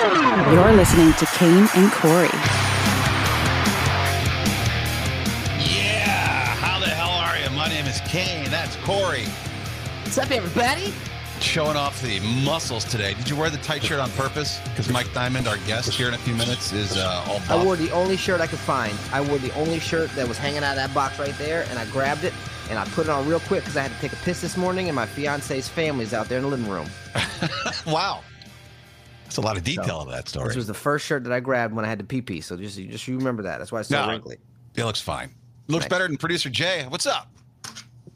You're listening to Cane and Corey. Yeah, how the hell are you? My name is Cane. That's Corey. What's up, everybody? Showing off the muscles today. Did you wear the tight shirt on purpose? Because Mike Diamond, our guest here in a few minutes, is uh, all buff. I wore the only shirt I could find. I wore the only shirt that was hanging out of that box right there, and I grabbed it and I put it on real quick because I had to take a piss this morning, and my fiance's family's out there in the living room. wow. That's a lot of detail So, of that story. This was the first shirt that I grabbed when I had to pee pee. So just just remember that. That's why it's so No. wrinkly. It looks fine. Looks Nice. better than producer Jay. What's up?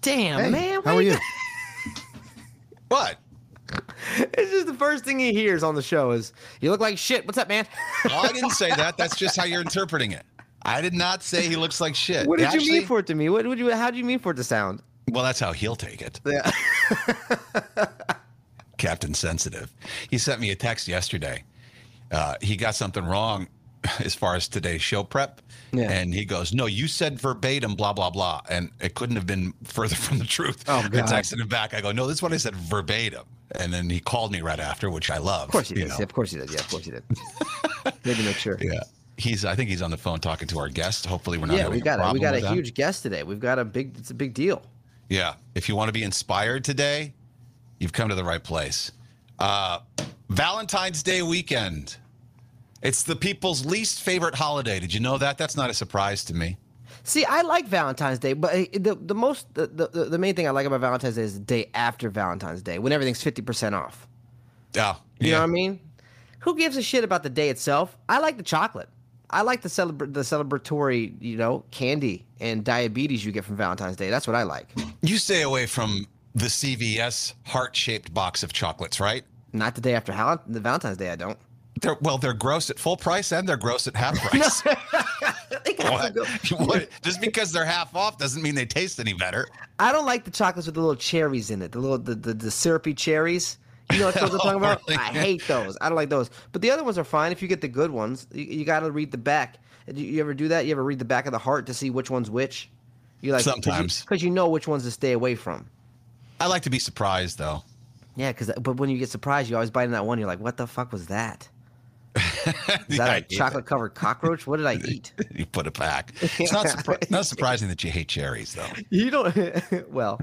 Damn, Hey, man. how are you? What? It's just the first thing he hears on the show is, "You look like shit." What's up, man? Oh, I didn't say that. That's just how you're interpreting it. I did not say he looks like shit. What did you mean for it to me? What would you? How did you mean for it to sound? Well, that's how he'll take it. Yeah. Captain Sensitive. He sent me a text yesterday. Uh, he got something wrong as far as today's show prep. Yeah. And he goes, No, you said verbatim, blah, blah, blah. And it couldn't have been further from the truth. Oh, I God. texted him back. I go, No, this is what I said verbatim. And then he called me right after, which I love. Of course he did. Yeah, of course he did. Yeah, of course he did. To make sure. Yeah. He's, I think he's on the phone talking to our guest. Hopefully, we're not Yeah, we got a we got a with that. huge guest today. We've got a big. It's a big deal. Yeah. If you want to be inspired today, you've come to the right place. Uh, Valentine's Day weekend. It's the people's least favorite holiday. Did you know that? That's not a surprise to me. See, I like Valentine's Day, but uh, the the most the, the, the main thing I like about Valentine's Day is the day after Valentine's Day when everything's fifty percent off. Yeah. You yeah. know what I mean? Who gives a shit about the day itself? I like the chocolate. I like the celebra- the celebratory, you know, candy and diabetes you get from Valentine's Day. That's what I like. You stay away from the CVS heart shaped box of chocolates, right? Not the day after Hal- the Valentine's Day. I don't. They're, well, they're gross at full price and they're gross at half price. What? What? Just because they're half off doesn't mean they taste any better. I don't like the chocolates with the little cherries in it, the little the, the, the syrupy cherries. You know what those I'm talking about? I hate those. I don't like those. But the other ones are fine if you get the good ones. You, you got to read the back. You, you ever do that? You ever read the back of the heart to see which one's which? You like Sometimes. because you, know which ones to stay away from. I like to be surprised, though. Yeah, because but when you get surprised, you always bite in that one. You're like, what the fuck was that? Is Yeah, that a chocolate covered cockroach? What did I eat? You put it back. It's not, surpri- not surprising that you hate cherries, though. You don't. well,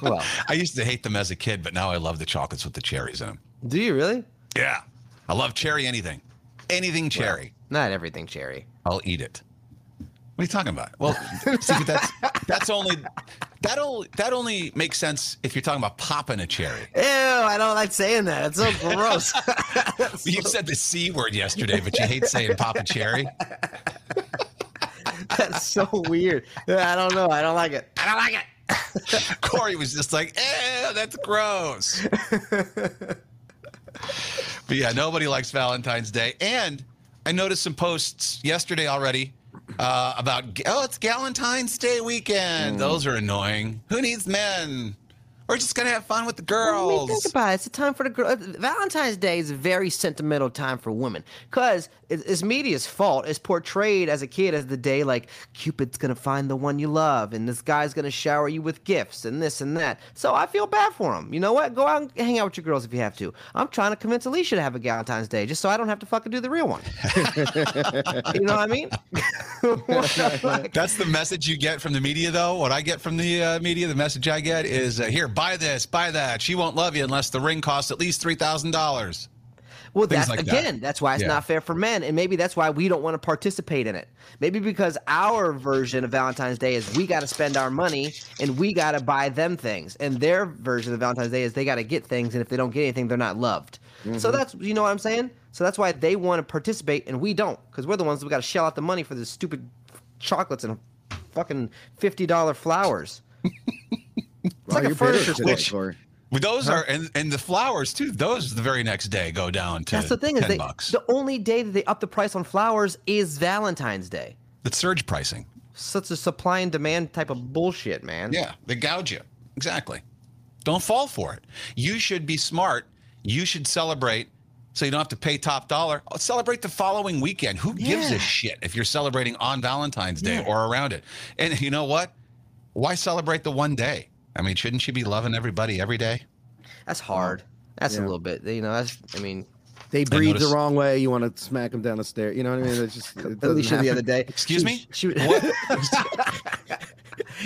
well. I used to hate them as a kid, but now I love the chocolates with the cherries in them. Do you really? Yeah. I love cherry anything. Anything cherry. Not everything cherry. I'll eat it. What are you talking about? Well, see, that's that's only that only that only makes sense if you're talking about popping a cherry. Ew, I don't like saying that. It's so gross. You said the c word yesterday, but you hate saying pop a cherry. That's so weird. I don't know. I don't like it. I don't like it. Corey was just like, "Eh, that's gross." but yeah, nobody likes Valentine's Day, and I noticed some posts yesterday already uh, about oh, it's Valentine's Day weekend. Those are annoying. Who needs men? We're just gonna have fun with the I mean, girls. think about it. It's a time for the girl. Valentine's Day is a very sentimental time for women because it's media's fault. It's portrayed as a kid as the day like Cupid's gonna find the one you love, and this guy's gonna shower you with gifts and this and that. So I feel bad for him. You know what? Go out and hang out with your girls if you have to. I'm trying to convince Alicia to have a Valentine's Day just so I don't have to fucking do the real one. you know what I mean? That's the message you get from the media, though. What I get from the uh, media, the message I get is uh, here, buy this, buy that. She won't love you unless the ring costs at least three thousand dollars. Well, Things that's like that. again, that's why it's Yeah. not fair for men, and maybe that's why we don't want to participate in it. Maybe because our version of Valentine's Day is we got to spend our money and we got to buy them things, and their version of Valentine's Day is they got to get things, and if they don't get anything, they're not loved. Mm-hmm. So that's you know what I'm saying. So that's why they want to participate and we don't, because we're the ones that got to shell out the money for the stupid chocolates and fucking fifty dollar flowers. It's Well, like a you're furniture today, store. Corey. Well, those are and, and the flowers too. Those the very next day go down to That's the thing 10 is they, bucks. the only day that they up the price on flowers is Valentine's Day. It's surge pricing. Such a supply and demand type of bullshit, man. Yeah, they gouge you. Exactly. Don't fall for it. You should be smart. You should celebrate so you don't have to pay top dollar. Oh, Celebrate the following weekend. Who gives a shit if you're celebrating on Valentine's Day Yeah. or around it? And you know what? Why celebrate the one day? I mean, shouldn't you be loving everybody every day? That's hard. That's a little bit. You know, that's. I mean, They breathe the wrong way. You want to smack them down the stairs. You know what I mean? It's just it doesn't Alicia the other day. Excuse she- me? She, What?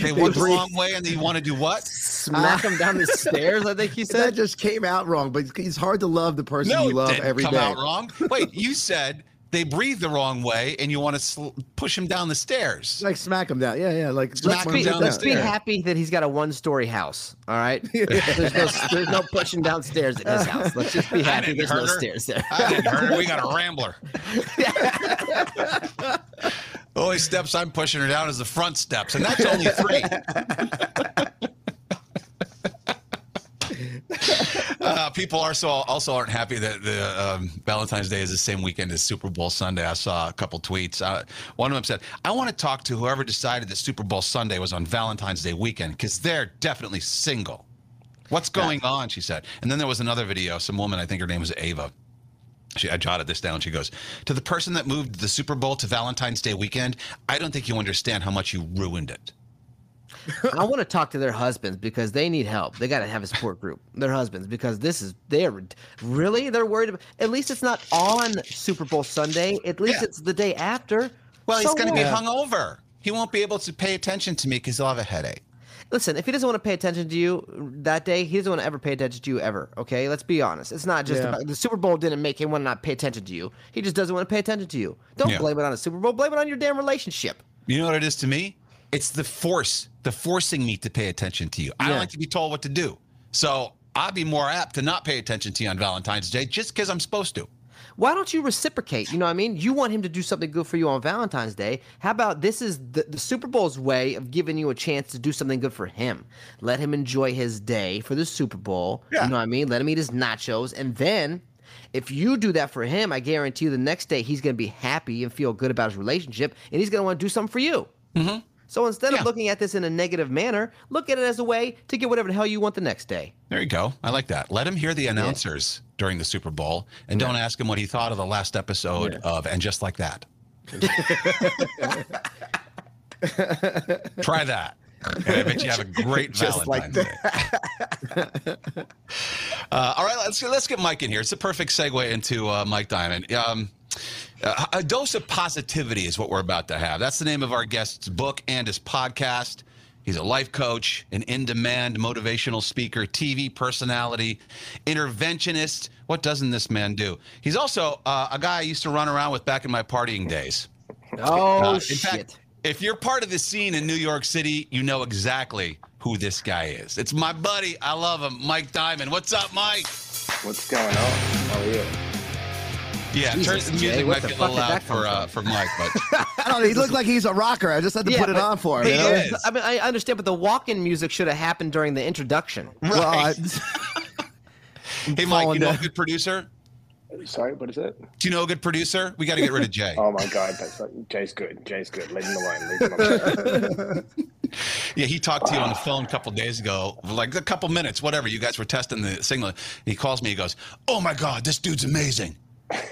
They went the breathe- wrong way and they want to do what? smack them down the stairs. I think he said That just came out wrong, but it's- it's hard to love the person No, you love didn't every come day. out wrong. Wait, you said they breathe the wrong way and you want to sl- push them down the stairs. Like smack them down. Yeah, yeah. Like Smack let's Be, down the let's be happy that he's got a one-story house. All right. there's, no, there's no pushing downstairs in his house. Let's just be happy there's no her. stairs there. I didn't hurt her. We got a rambler. the only steps I'm pushing her down is the front steps, and that's only three. Uh, people are so also aren't happy that the um, Valentine's Day is the same weekend as Super Bowl Sunday. I saw a couple tweets. Uh, one of them said, "I want to talk to whoever decided that Super Bowl Sunday was on Valentine's Day weekend because they're definitely single." What's going on? She said. And then there was another video. Some woman, I think her name was Ava. She, I jotted this down. She goes, To the person that moved the Super Bowl to Valentine's Day weekend, I don't think you understand how much you ruined it. I want to talk to their husbands because they need help. They got to have a support group. Their husbands because this is they're really they're worried. About, at least it's not on Super Bowl Sunday. At least Yeah. it's the day after. Well, he's going to be what? hungover. He won't be able to pay attention to me because he'll have a headache. Listen, if he doesn't want to pay attention to you that day, he doesn't want to ever pay attention to you ever. Okay, let's be honest. It's not just Yeah. about the Super Bowl didn't make him want to not pay attention to you. He just doesn't want to pay attention to you. Don't Yeah. blame it on the Super Bowl. Blame it on your damn relationship. You know what it is to me? It's the force, the forcing me to pay attention to you. I don't like to be told what to do. So I'd be more apt to not pay attention to you on Valentine's Day just because I'm supposed to. Why don't you reciprocate? You know what I mean? You want him to do something good for you on Valentine's Day. How about this is the, the Super Bowl's way of giving you a chance to do something good for him. Let him enjoy his day for the Super Bowl. Yeah. You know what I mean? Let him eat his nachos. And then if you do that for him, I guarantee you the next day he's going to be happy and feel good about his relationship and he's going to want to do something for you. Mm-hmm. So instead Yeah. of looking at this in a negative manner, look at it as a way to get whatever the hell you want the next day. There you go. I like that. Let him hear the announcers during the Super Bowl and don't ask him what he thought of the last episode of And Just Like That. Try that. And I bet you have a great Just like Valentine's Day. uh, all right, let's let's get Mike in here. It's a perfect segue into uh, Mike Diamond. Um, uh, a dose of positivity is what we're about to have. That's the name of our guest's book and his podcast. He's a life coach, an in demand motivational speaker, TV personality, interventionist. What doesn't this man do? He's also uh, a guy I used to run around with back in my partying days. Oh, Uh, shit. fact, if you're part of the scene in New York City, you know exactly who this guy is. It's my buddy. I love him, Mike Diamond. What's up, Mike? What's going on? How are you? Yeah, Jesus, turn, the music what might the get a little loud for uh, for Mike, but I don't know. He looked like he's a rocker. I just had to Yeah, put it on for him. He you know? is. I mean, I understand, but the walk-in music should have happened during the introduction. Well, I, hey, Mike, you know a good producer? Sorry, what is it? Do you know a good producer? We got to get rid of Jay. Oh my God, that's like, Jay's good. Jay's good. Leave him alone. Leave him alone. Yeah, he talked to you on the phone a couple days ago, like a couple minutes, whatever. You guys were testing the signal. He calls me. He goes, "Oh my God, this dude's amazing."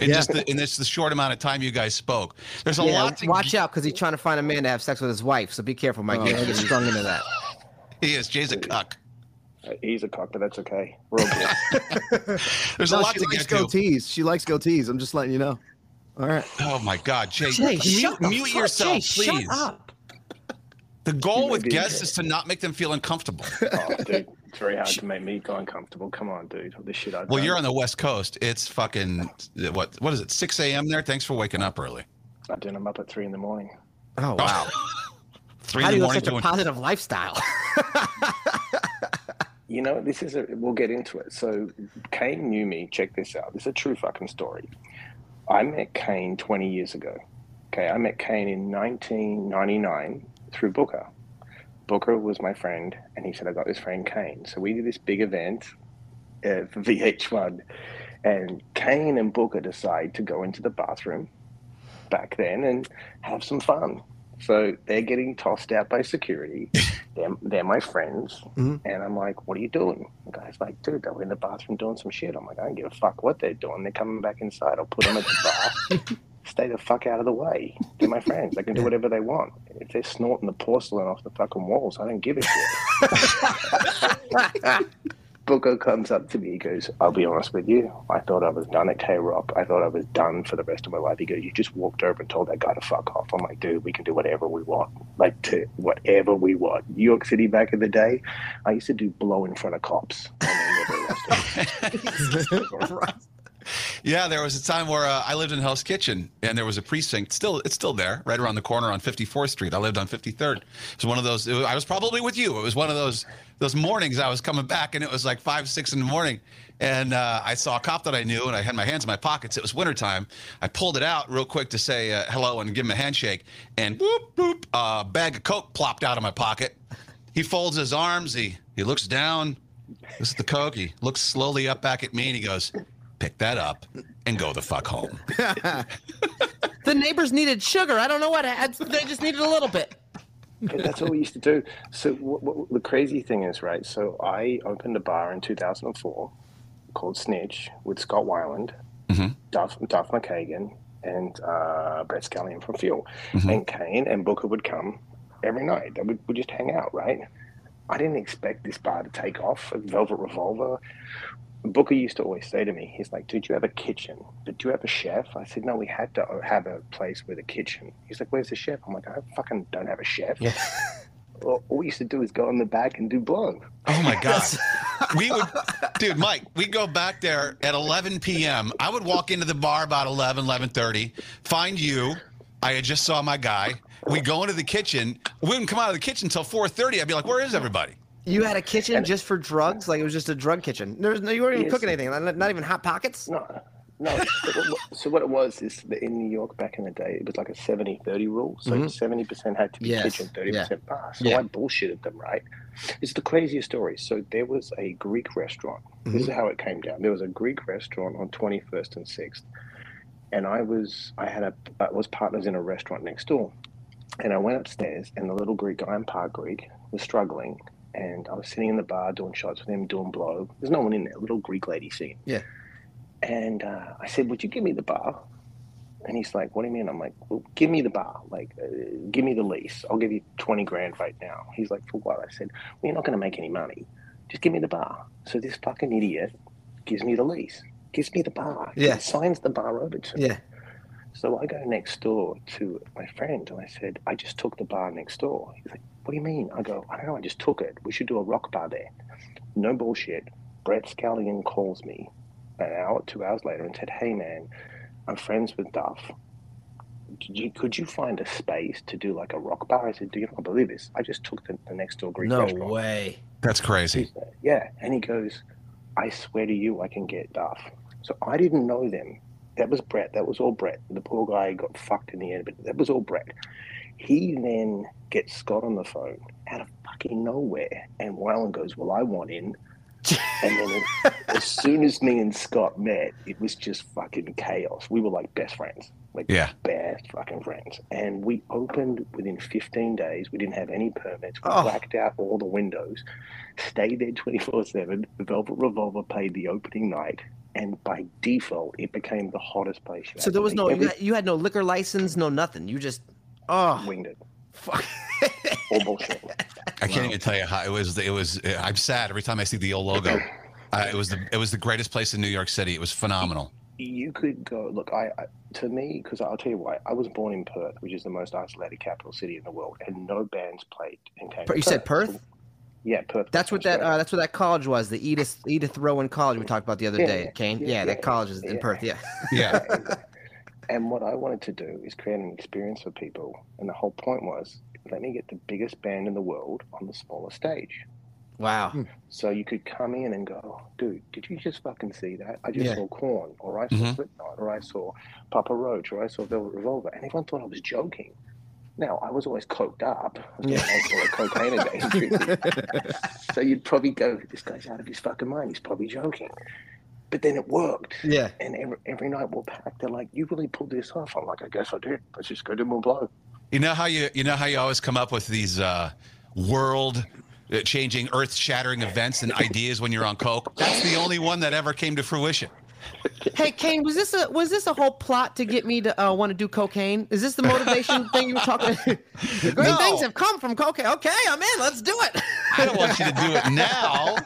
In Yeah. just the, in this the short amount of time you guys spoke, there's a Yeah, lot. To, watch out because he's trying to find a man to have sex with his wife. So be careful, Mike. Oh, you get strung into that. He is. Jay's a cuck. Uh, he's a cock, but that's okay. We're all good. There's a lot she to likes get to. goatees. She likes goatees. I'm just letting you know. All right. Oh my God, Jay, Jay, mute, shut the mute yourself, Jay, shut please. up. The goal with guests is to not make them feel uncomfortable. Oh, dude, it's very hard to make me go uncomfortable. Come on, dude. This shit I've Well, done. you're on the West Coast. It's fucking what? What is it? 6 a.m. there. Thanks for waking up early. I'm doing them up at three in the morning. Oh wow. Three How in do the you have morning such a doing. positive lifestyle? You know, this is a, we'll get into it. So, Cane knew me. Check this out. This is a true fucking story. I met Cane 20 years ago. Okay, I met Cane in 1999 through Booker. Booker was my friend, and he said, I got this friend Cane. So, we did this big event uh, for VH1, and Cane and Booker decide to go into the bathroom back then and have some fun. So they're getting tossed out by security. they're, they're my friends. And I'm like, what are you doing? The guy's like, dude, they were in the bathroom doing some shit. I'm like, I don't give a fuck what they're doing. They're coming back inside. I'll put them at the bar. Stay the fuck out of the way. They're my friends. They can do whatever they want. If they're snorting the porcelain off the fucking walls, I don't give a shit. Booker comes up to me. He goes, I'll be honest with you. I thought I was done at K Rock. I thought I was done for the rest of my life. He goes, You just walked over and told that guy to fuck off. I'm like, Dude, we can do whatever we want. Like, to whatever we want. New York City back in the day, I used to do blow in front of cops. Yeah, there was a time where uh, I lived in Hell's Kitchen, and there was a precinct. Still, it's still there, right around the corner on 54th Street. I lived on 53rd. It was one of those. was- I was probably with you. It was one of those those mornings I was coming back, and it was like five, six in the morning, and uh, I saw a cop that I knew, and I had my hands in my pockets. It was wintertime. I pulled it out real quick to say uh, hello and give him a handshake, and boop boop, a bag of coke plopped out of my pocket. He folds his arms. He he looks down. This is the coke. He looks slowly up back at me, and he goes, "Pick that up and go the fuck home." The neighbors needed sugar. I don't know what. had- They just needed a little bit. That's what we used to do. So what, what, the crazy thing is, right? So I opened a bar in 2004 called Snitch with Scott Weiland, Mhm. Duff, Duff McKagan, and uh, Brett Scallion from Fuel. And Cane and Booker would come every night. They would would just hang out, right? I didn't expect this bar to take off. Velvet Revolver. Booker used to always say to me, he's like, "Did you have a kitchen? Did you have a chef?" I said, "No, we had to have a place with a kitchen." He's like, "Where's the chef?" I'm like, "I fucking don't have a chef." Yeah. All, all we used to do is go in the back and do blow. Oh my god. we would dude, Mike, we go back there at 11 p.m. I would walk into the bar about 11, 11:30, find you. I had just saw my guy. We'd go into the kitchen. We wouldn't come out of the kitchen until 4:30. I'd be like, "Where is everybody?" You had a kitchen just for drugs, like it was just a drug kitchen. There was no, you weren't even Yes. cooking anything. Not, even hot pockets. No, no. so, what, it was is that in New York back in the day, it was like a 70-30 rule. So 70 percent had to be Mm-hmm. Yes, kitchen, thirty percent bar. So Yeah. I bullshitted them, right? It's the craziest story. So there was a Greek restaurant. This Mm-hmm. is how it came down. There was a Greek restaurant on Twenty First and Sixth, and I was I had a I was partners in a restaurant next door, and I went upstairs, and the little Greek guy, I'm part Greek, was struggling. And I was sitting in the bar doing shots with him, doing blow. There's no one in there. Little Greek lady singing. Yeah. And uh, I said, "Would you give me the bar?" And he's like, "What do you mean?" I'm like, "Well, give me the bar. Like, uh, give me the lease. I'll give you twenty grand right now." He's like, "For what?" I said, "Well, you're not going to make any money. Just give me the bar." So this fucking idiot gives me the lease, gives me the bar, Yeah. signs the bar over to me. Yeah. So I go next door to my friend and I said, I just took the bar next door. He's like, What do you mean? I go, I don't know, I just took it. We should do a rock bar there. No bullshit. Brett Scallion calls me an hour, two hours later and said, Hey man, I'm friends with Duff. Could you, could you find a space to do like a rock bar? I said, Do you not believe this? I just took the, the next door Greek No restaurant. way. That's crazy. He's like, Yeah. And he goes, I swear to you, I can get Duff. So I didn't know them. That was Brett. That was all Brett. The poor guy got fucked in the end, but that was all Brett. He then gets Scott on the phone out of fucking nowhere. And Weiland goes, Well, I want in. And then it, as soon as me and Scott met, it was just fucking chaos. We were like best friends. Like Yeah. best fucking friends. And we opened within 15 days. We didn't have any permits. We Oh. blacked out all the windows, stayed there 24 7. The Velvet Revolver played the opening night. And by default, it became the hottest place. you So there was no you Every- had, you had no liquor license, no nothing. You just oh winged it. fuck. All bullshit. I can't even tell you how it was. It was. I'm sad every time I see the old logo. Uh, it was the it was the greatest place in New York City. It was phenomenal. you could go look i, I to me because i'll tell you why i was born in perth which is the most isolated capital city in the world and no bands played in Canada. You said Perth? Yeah perth That's what that uh, that's what that college was. The Edith Edith Cowan College we talked about the other Yeah, day, Cane. Yeah, yeah, that college is in yeah. Perth. Yeah. Yeah. and what i wanted to do is create an experience for people and the whole point was let me get the biggest band in the world on the smaller stage Wow. so you could come in and go, dude, did you just fucking see that? I just Yeah. saw Korn, or I saw Mhm. Slipknot, or I saw Papa Roach, or I saw Velvet Revolver, and everyone thought I was joking. Now, I was always coked up. Yeah. cocaine a day. so you'd probably go, this guy's out of his fucking mind. He's probably joking. But then it worked. Yeah. And every, every night we're packed. They're like, you really pulled this off. I'm like, I guess I did. Let's just go do more blow. You know how you you know how you always come up with these uh, world uh, changing, earth shattering events and ideas when you're on coke. That's the only one that ever came to fruition. Hey Cane, was this a was this a whole plot to get me to uh, want to do cocaine? Is this the motivation thing you were talking? Great no. things have come from cocaine. Okay, I'm in. Let's do it. I don't want you to do it now.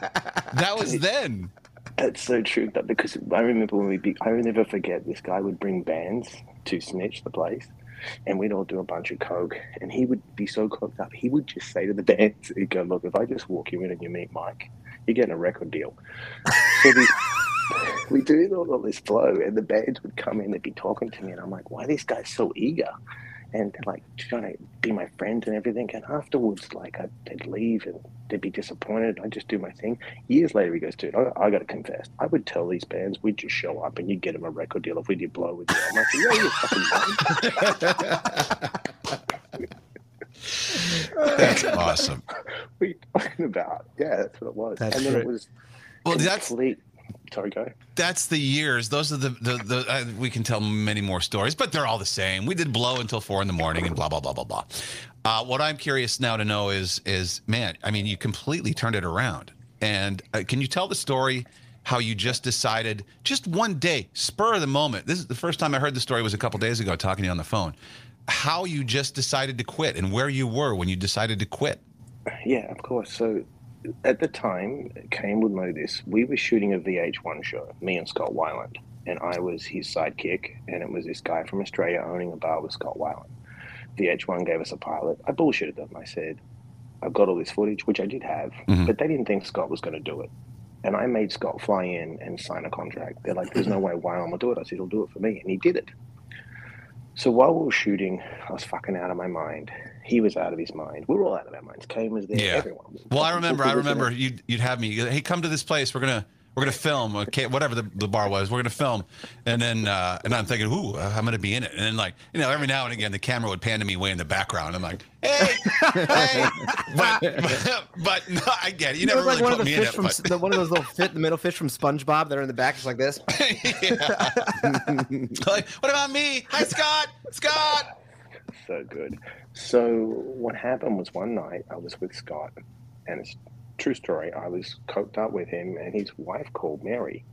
That was then. That's so true. That because I remember when we be, I will never forget. This guy would bring bands to snitch the place, and we'd all do a bunch of coke. And he would be so coked up, he would just say to the bands, he'd go, "Look, if I just walk you in and you meet Mike, you're getting a record deal." So these, we do all, all this flow, and the bands would come in, they'd be talking to me, and I'm like, "Why this guy's so eager?" and they're like trying to be my friend and everything. And afterwards, like I, they'd leave and they'd be disappointed. I'd just do my thing. Years later, he goes, dude, I, I got to confess. I would tell these bands we'd just show up and you'd get them a record deal if we did blow with you. I'm like, yeah, you're fucking That's awesome. What are you talking about? Yeah, that's what it was. That's and then it was well, that's sorry. That's the years. Those are the the, the uh, we can tell many more stories, but they're all the same. We did blow until four in the morning and blah blah blah blah blah. Uh, what I'm curious now to know is is man, I mean, you completely turned it around. And uh, can you tell the story? How you just decided, just one day, spur of the moment. This is the first time I heard the story was a couple days ago, talking to you on the phone. How you just decided to quit and where you were when you decided to quit. Yeah, of course. So at the time, Cane would know this. We were shooting a VH1 show, me and Scott Weiland, and I was his sidekick, and it was this guy from Australia owning a bar with Scott Weiland. VH1 gave us a pilot. I bullshitted them. I said, I've got all this footage, which I did have, mm-hmm. but they didn't think Scott was going to do it. And I made Scott fly in and sign a contract. They're like, there's no way Weiland will do it. I said, he'll do it for me. And he did it. So while we were shooting, I was fucking out of my mind. He was out of his mind. We were all out of our minds. Cane was there. Yeah. Everyone. Well, I remember. I remember you'd you'd have me. Hey, come to this place. We're gonna we're gonna film. Okay, whatever the, the bar was, we're gonna film. And then uh, and I'm thinking, ooh, I'm gonna be in it. And then like you know, every now and again, the camera would pan to me way in the background. I'm like, hey, hey. But, but, but no, I get it. You, never really like one put of the fish from the, one of those little fit the middle fish from SpongeBob that are in the back, just like this. like, what about me? Hi, Scott. Scott. So good. So what happened was one night I was with Scott, and it's true story. I was coked up with him, and his wife called Mary,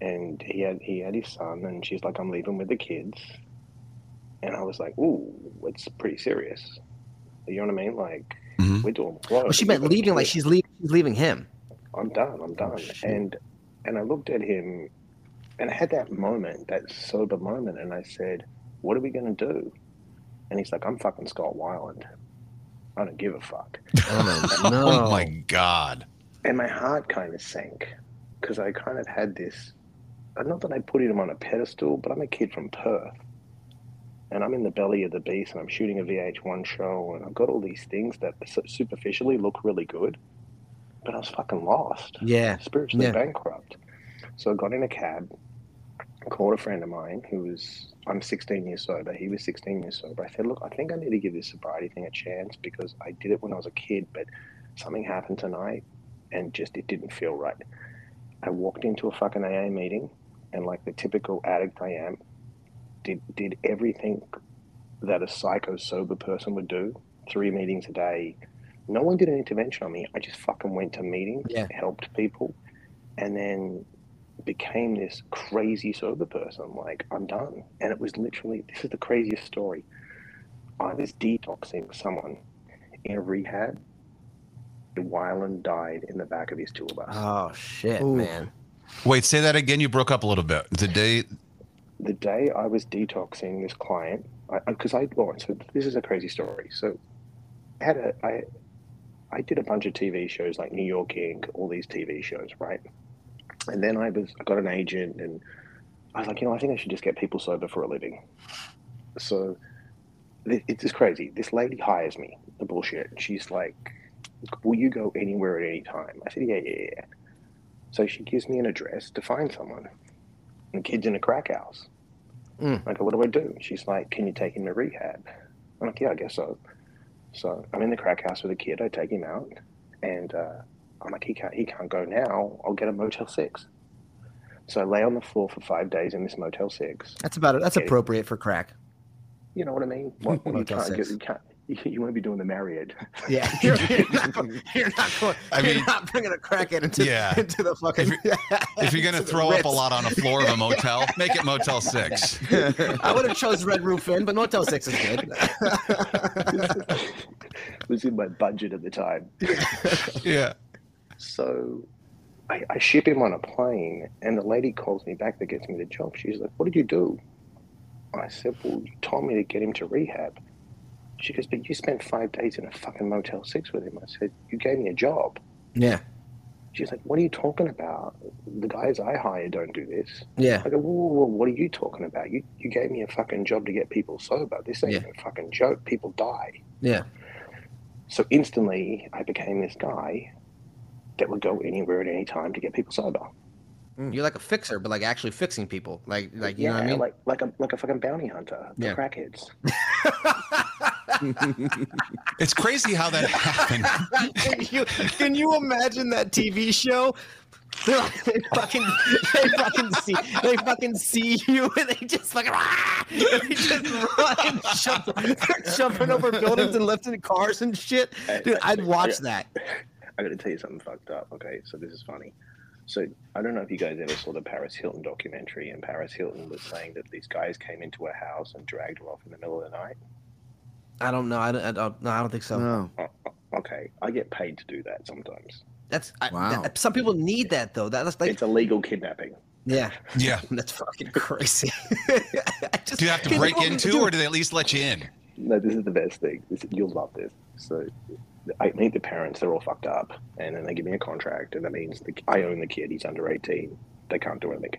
and he had he had his son, and she's like, "I'm leaving with the kids," and I was like, "Ooh, it's pretty serious." You know what I mean? Like mm-hmm. we're doing. Well, she meant leaving, like she's leaving. She's leaving him. I'm done. I'm done. Oh, and and I looked at him, and I had that moment, that sober moment, and I said, "What are we going to do?" And he's like, "I'm fucking Scott Weiland." I don't give a fuck. Oh, no. oh my god! And my heart kind of sank because I kind of had this. Uh, not that I put him on a pedestal, but I'm a kid from Perth, and I'm in the belly of the beast, and I'm shooting a VH1 show, and I've got all these things that superficially look really good, but I was fucking lost. Yeah, spiritually yeah. bankrupt. So I got in a cab, called a friend of mine who was I'm 16 years sober. He was 16 years sober. I said, look, I think I need to give this sobriety thing a chance because I did it when I was a kid, but something happened tonight and just it didn't feel right. I walked into a fucking AA meeting and like the typical addict I am, did did everything that a psycho sober person would do. Three meetings a day. No one did an intervention on me. I just fucking went to meetings, yeah. helped people, and then became this crazy sober person. Like, I'm done. And it was literally, this is the craziest story. I was detoxing someone in a rehab. The Weiland died in the back of his tour bus. Oh, shit, Ooh. man. Wait, say that again. You broke up a little bit. The day. The day I was detoxing this client, because I, I, well, so this is a crazy story. So, I had a, I, I did a bunch of TV shows like New York Inc., all these TV shows, right? And then I was I got an agent, and I was like, you know, I think I should just get people sober for a living. So it's just crazy. This lady hires me. The bullshit. She's like, "Will you go anywhere at any time?" I said, "Yeah, yeah, yeah." So she gives me an address to find someone. And the kid's in a crack house. Mm. I go, "What do I do?" She's like, "Can you take him to rehab?" I'm like, yeah, I guess so. So I'm in the crack house with a kid. I take him out, and uh, I'm like, he can't, he can't go now. I'll get a Motel Six. So I lay on the floor for five days in this Motel Six. That's about it. That's Okay. appropriate for crack. You know what I mean? What, what you Motel can't, get, you can't, you, want to be doing the Marriott. Yeah, you're, you're not, you're not going. I you're mean- not bringing a crackhead into Yeah. into the fucking. If you're gonna throw up a lot on a floor of a motel, make it Motel Six. I would have chose Red Roof Inn, but Motel Six is good. it was in my budget at the time. Yeah. So I, I ship him on a plane, and the lady calls me back that gets me the job. She's like, What did you do? I said, Well, you told me to get him to rehab. She goes, But you spent five days in a fucking Motel 6 with him. I said, You gave me a job. yeah, She's like, What are you talking about? The guys I hire don't do this. yeah, I go, whoa, whoa, whoa, what are you talking about? You you gave me a fucking job to get people sober. This ain't Yeah. a fucking joke. People die. yeah. So instantly, I became this guy that would go anywhere at any time to get people sober. You're like a fixer, but like actually fixing people. Like, like you know what I mean? like like a like a fucking bounty hunter. The Yeah. crackheads. It's crazy how that happened. can you can you imagine that TV show? They're like- they fucking they fucking see they fucking see you and they just fucking "Ah!" they just run and jump, they're jumping over buildings and lifting cars and shit. Dude, I'd watch that. I got to tell you something fucked up. Okay, so this is funny. So I don't know if you guys ever saw the Paris Hilton documentary, and Paris Hilton was saying that these guys came into her house and dragged her off in the middle of the night. I don't know. I don't. I don't, no, I don't think so. No. Oh, oh, okay, I get paid to do that sometimes. That's I, Wow. that- some people need that though. That's like It's illegal kidnapping. yeah. Yeah. That's fucking crazy. Just- Do you have to break into, or do they at least let you in? No, this is the best thing. This, you'll love this. So I meet the parents. They're all fucked up, and then they give me a contract, and that means the, I own the kid. He's under eighteen. They can't do anything.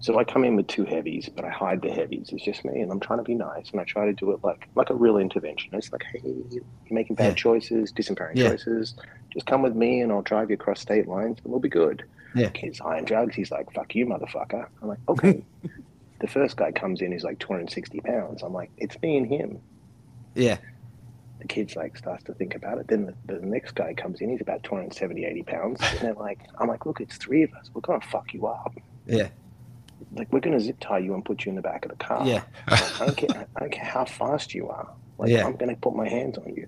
So I come in with two heavies, but I hide the heavies. It's just me, and I'm trying to be nice, and I try to do it like like a real interventionist. Like, hey, you're making bad Yeah. choices, disempowering Yeah. choices. Just come with me, and I'll drive you across state lines, and we'll be good. Yeah. Kid's high on drugs. He's like, fuck you, motherfucker. I'm like, okay. the first guy comes in, he's like 260 pounds. I'm like, it's me and him yeah. The kid's like starts to think about it. Then the, the next guy comes in, he's about 270, 80 pounds. And they're like, I'm like, look, it's three of us. We're going to fuck you up. Yeah. Like, we're going to zip tie you and put you in the back of the car. Yeah. I don't care, I don't care how fast you are. Like, Yeah. I'm going to put my hands on you.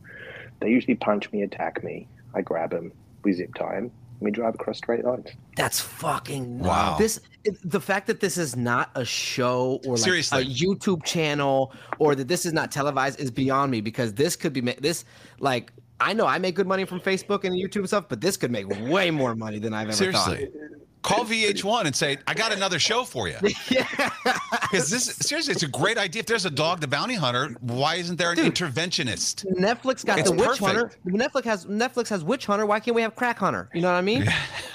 They usually punch me, attack me. I grab him, we zip tie him, and we drive across straight lines. That's fucking Wow. This the fact that this is not a show or like Seriously. a YouTube channel or that this is not televised is beyond me because this could be this like I know I make good money from Facebook and YouTube stuff, but this could make way more money than I've ever Seriously. Call VH1 and say, I got another show for you. yeah. Because this seriously, it's a great idea. If there's a dog the bounty hunter, why isn't there an interventionist? Netflix got It's the Witch perfect. Hunter. Netflix has Netflix has Witch Hunter. Why can't we have Crack Hunter? You know what I mean? You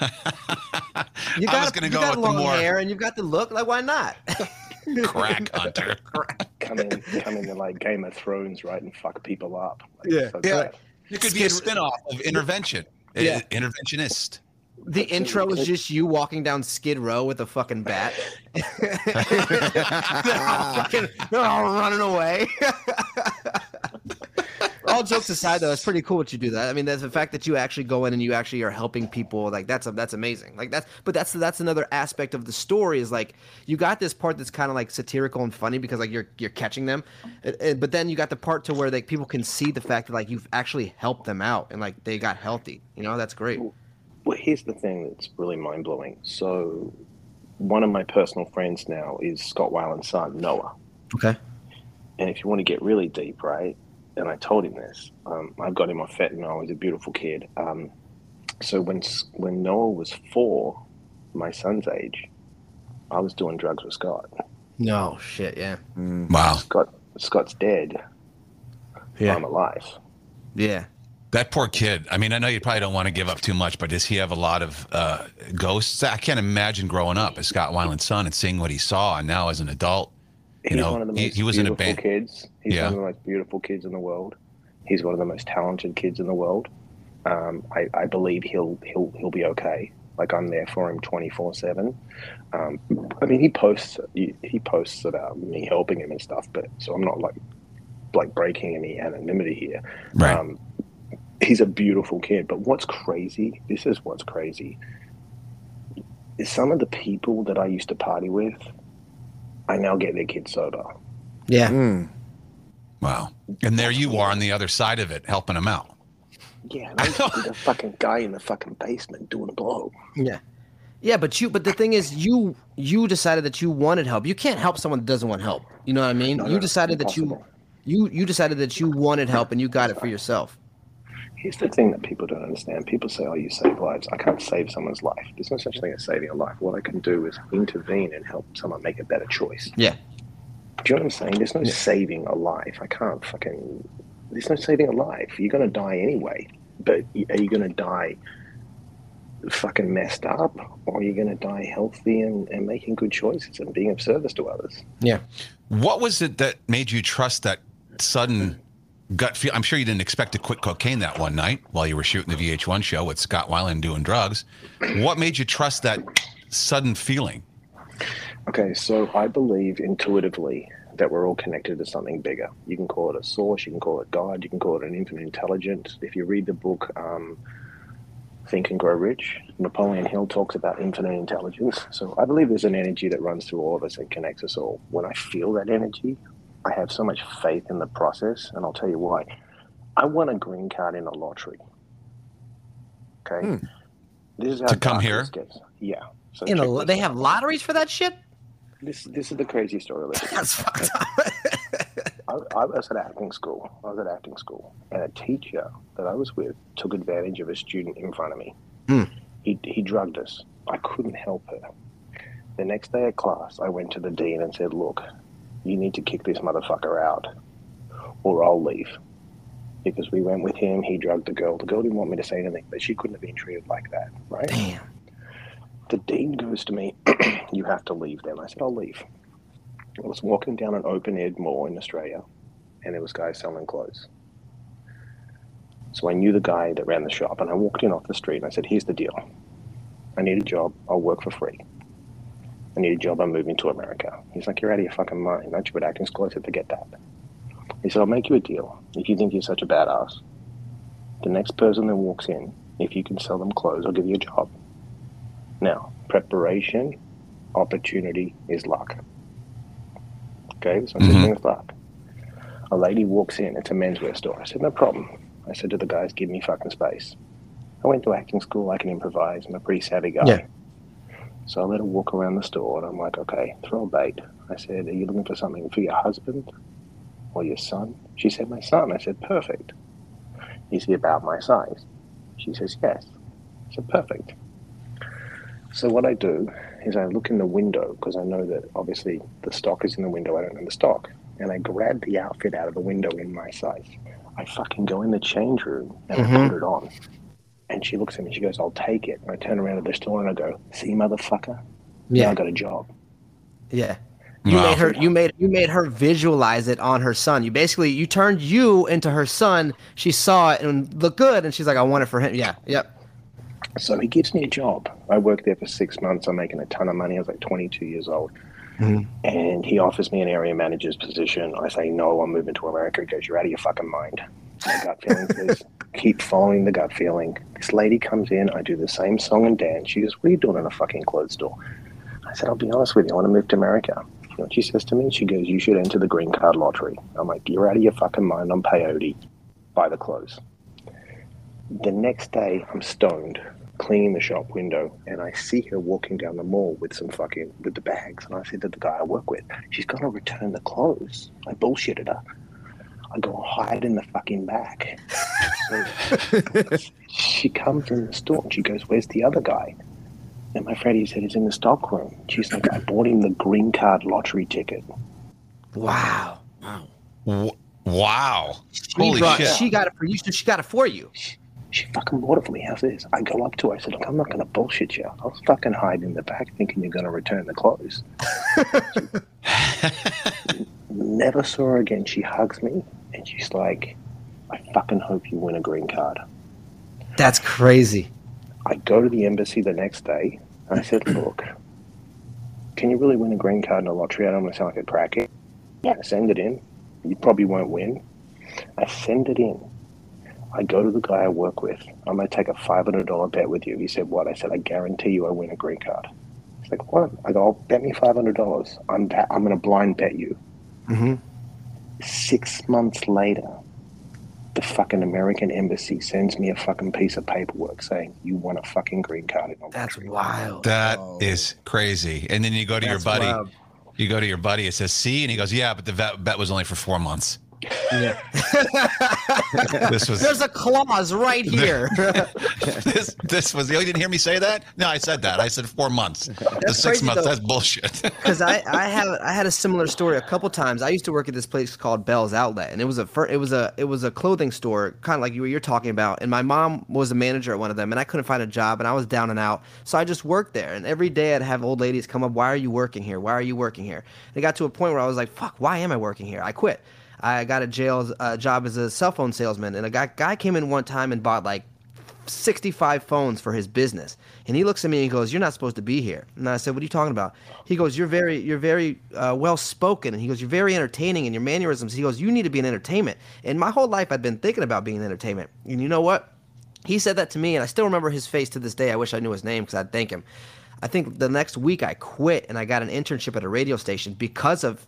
I was got gonna go got with the long more- hair and you've got the look. Like why not? Crack hunter. Come in, come in like Game of Thrones, right, and fuck people up. Like, Yeah. so Yeah. It could be a spin-off of intervention. Yeah. Interventionist. The intro is just you walking down Skid Row with a fucking bat. they're, all fucking, they're all running away. all jokes aside, though, it's pretty cool what you do. That I mean, that's the fact that you actually go in and you actually are helping people. Like that's that's amazing. Like that's but that's that's another aspect of the story is like you got this part that's kind of like satirical and funny because like you're you're catching them, but then you got the part to where like people can see the fact that like you've actually helped them out and like they got healthy. You know, that's great. Well, here's the thing that's really mind blowing. So, one of my personal friends now is Scott Weiland's son, Noah. Okay. And if you want to get really deep, right? And I told him this. Um, I got him off fentanyl. He's a beautiful kid. Um, so when when Noah was four, my son's age, I was doing drugs with Scott. No shit. Yeah. Wow. Scott Scott's dead. Yeah. I'm alive. Yeah. That poor kid. I mean, I know you probably don't want to give up too much, but does he have a lot of uh, ghosts? I can't imagine growing up as Scott Weiland's son and seeing what he saw, and now as an adult. He's know, one of the he- most he was in a beautiful band- kids. He's Yeah. one of the most beautiful kids in the world. He's one of the most talented kids in the world. Um, I, I believe he'll he'll he'll be okay. Like I'm there for him 24 seven. Um, I mean, he posts he, he posts about me helping him and stuff, but so I'm not like like breaking any anonymity here. Right. Um, he's a beautiful kid, but what's crazy? This is what's crazy. Is some of the people that I used to party with, I now get their kids sober. Yeah. Mm. Wow. And there you are on the other side of it, helping them out. Yeah, and I used to be the fucking guy in the fucking basement doing blow. Yeah. Yeah, but you but the thing is you you decided that you wanted help. You can't help someone that doesn't want help. You know what I mean? No, you no, decided that you you you decided that you wanted help and you got it for yourself. Here's the thing that people don't understand. People say, "Oh, you save lives." I can't save someone's life. There's no such thing as saving a life. What I can do is intervene and help someone make a better choice. Yeah. Do you know what I'm saying? There's no Yeah. saving a life. I can't fucking. There's no saving a life. You're gonna die anyway. But are you gonna die fucking messed up, or are you gonna die healthy and, and making good choices and being of service to others? Yeah. What was it that made you trust that sudden gut feel? I'm sure you didn't expect to quit cocaine that one night while you were shooting the VH1 show with Scott Weiland doing drugs. What made you trust that sudden feeling? Okay, so I believe intuitively that we're all connected to something bigger. You can call it a source, you can call it God, you can call it an infinite intelligence. If you read the book um, Think and Grow Rich, Napoleon Hill talks about infinite intelligence. So I believe there's an energy that runs through all of us and connects us all. When I feel that energy, I have so much faith in the process, and I'll tell you why. I won a green card in a lottery. Okay, Hmm. this is how To come here? gets. Yeah. So In a, they out. have lotteries for that shit? This this is the crazy story. Olivia. That's fucked up. I, I was at acting school. I was at acting school, and a teacher that I was with took advantage of a student in front of me. Hmm. He he drugged us. I couldn't help her. The next day at class, I went to the dean and said, "Look, you need to kick this motherfucker out, or I'll leave." Because we went with him, he drugged the girl. The girl didn't want me to say anything, but she couldn't have been treated like that, right? Damn. The dean goes to me, You have to leave then. I said, I'll leave. I was walking down an open air mall in Australia, and there was guys selling clothes. So I knew the guy that ran the shop, and I walked in off the street and I said, Here's the deal. I need a job. I'll work for free. I need a job. I'm moving to America. He's like, You're out of your fucking mind. Don't you put acting school? I said, Forget that. He said, I'll make you a deal. If you think you're such a badass, the next person that walks in, if you can sell them clothes, I'll give you a job. Now, preparation, opportunity is luck. Okay, so I'm Mhm. with luck. A lady walks in, it's a menswear store. I said, no problem. I said to the guys, give me fucking space. I went to acting school, I can improvise, I'm a pretty savvy guy. Yeah. So I let her walk around the store and I'm like, okay, throw a bait. I said, Are you looking for something for your husband or your son? She said, My son. I said, Perfect. Is he about my size? She says, Yes. I said, Perfect. So what I do is I look in the window because I know that obviously the stock is in the window. I don't know the stock, and I grab the outfit out of the window in my size. I fucking go in the change room and I Mhm. put it on. And she looks at me. She goes, "I'll take it." And I turn around to the store and I go, "See, motherfucker, now I got a job." Yeah. You Wow. made her you made you made her visualize it on her son. You basically you turned you into her son. She saw it and looked good and she's like, I want it for him. Yeah. Yep. So he gives me a job. I worked there for six months. I'm making a ton of money. I was like 22 years old. Mhm. And he offers me an area manager's position. I say, no, I'm moving to America. He goes, you're out of your fucking mind. Gut feeling keep following the gut feeling. This lady comes in. I do the same song and dance. She goes, what are you doing in a fucking clothes store? I said, I'll be honest with you. I want to move to America. You know what she says to me? She goes, you should enter the green card lottery. I'm like, you're out of your fucking mind. I'm peyote. Buy the clothes. The next day, I'm stoned cleaning the shop window and I see her walking down the mall with some fucking with the bags and I said to the guy I work with, she's gonna return the clothes. I bullshitted her. I go hide in the fucking back. So she comes in the store and she goes, Where's the other guy? And my friend he said he's in the stock room. She's like, I bought him the green card lottery ticket. Wow. W- wow. She Holy brought, shit. she got it for you. so She got it for you. She fucking bought it for me. How's this? I go up to her. I said, Look, I'm not going to bullshit you. I was fucking hiding in the back thinking you're going to return the clothes. Never saw her again. She hugs me and she's like, I fucking hope you win a green card. That's crazy. I go to the embassy the next day and I said, Look, can you really win a green card in a lottery? I don't want to sound like a crackhead. Yeah, send it in. You probably won't win. I send it in. I go to the guy I work with. I'm going to take a $500 bet with you. He said, What? I said, I guarantee you I win a green card. He's like, What? I go, oh, Bet me $500. I'm, I'm going to blind bet you. Mhm. Six months later, the fucking American embassy sends me a fucking piece of paperwork saying, You want a fucking green card in your That's country." wild. That oh. is crazy. And then you go to your buddy. wild. You go to your buddy. It says C, and he goes, "Yeah, but the vet, bet was only for four months. Yeah. This was There's a clause right here. this. This was. You didn't hear me say that? No, I said that. I said four months. the six months. though. That's bullshit. because I, I have I had a similar story a couple times. I used to work at this place called Bell's Outlet, and it was a it was a it was a clothing store, kind of like you you're talking about. And my mom was a manager at one of them, and I couldn't find a job, and I was down and out, so I just worked there. And every day I'd have old ladies come up, "Why are you working here? Why are you working here?" And it got to a point where I was like, "Fuck, why am I working here?" I quit. I got a jail uh, job as a cell phone salesman, and a guy guy came in one time and bought like 65 phones for his business. And he looks at me and goes, "You're not supposed to be here." And I said, "What are you talking about?" He goes, "You're very, you're very uh, well spoken." And he goes, "You're very entertaining in your mannerisms." He goes, "You need to be in entertainment." And my whole life I'd been thinking about being in entertainment. And you know what? He said that to me, and I still remember his face to this day. I wish I knew his name because I'd thank him. I think the next week I quit and I got an internship at a radio station because of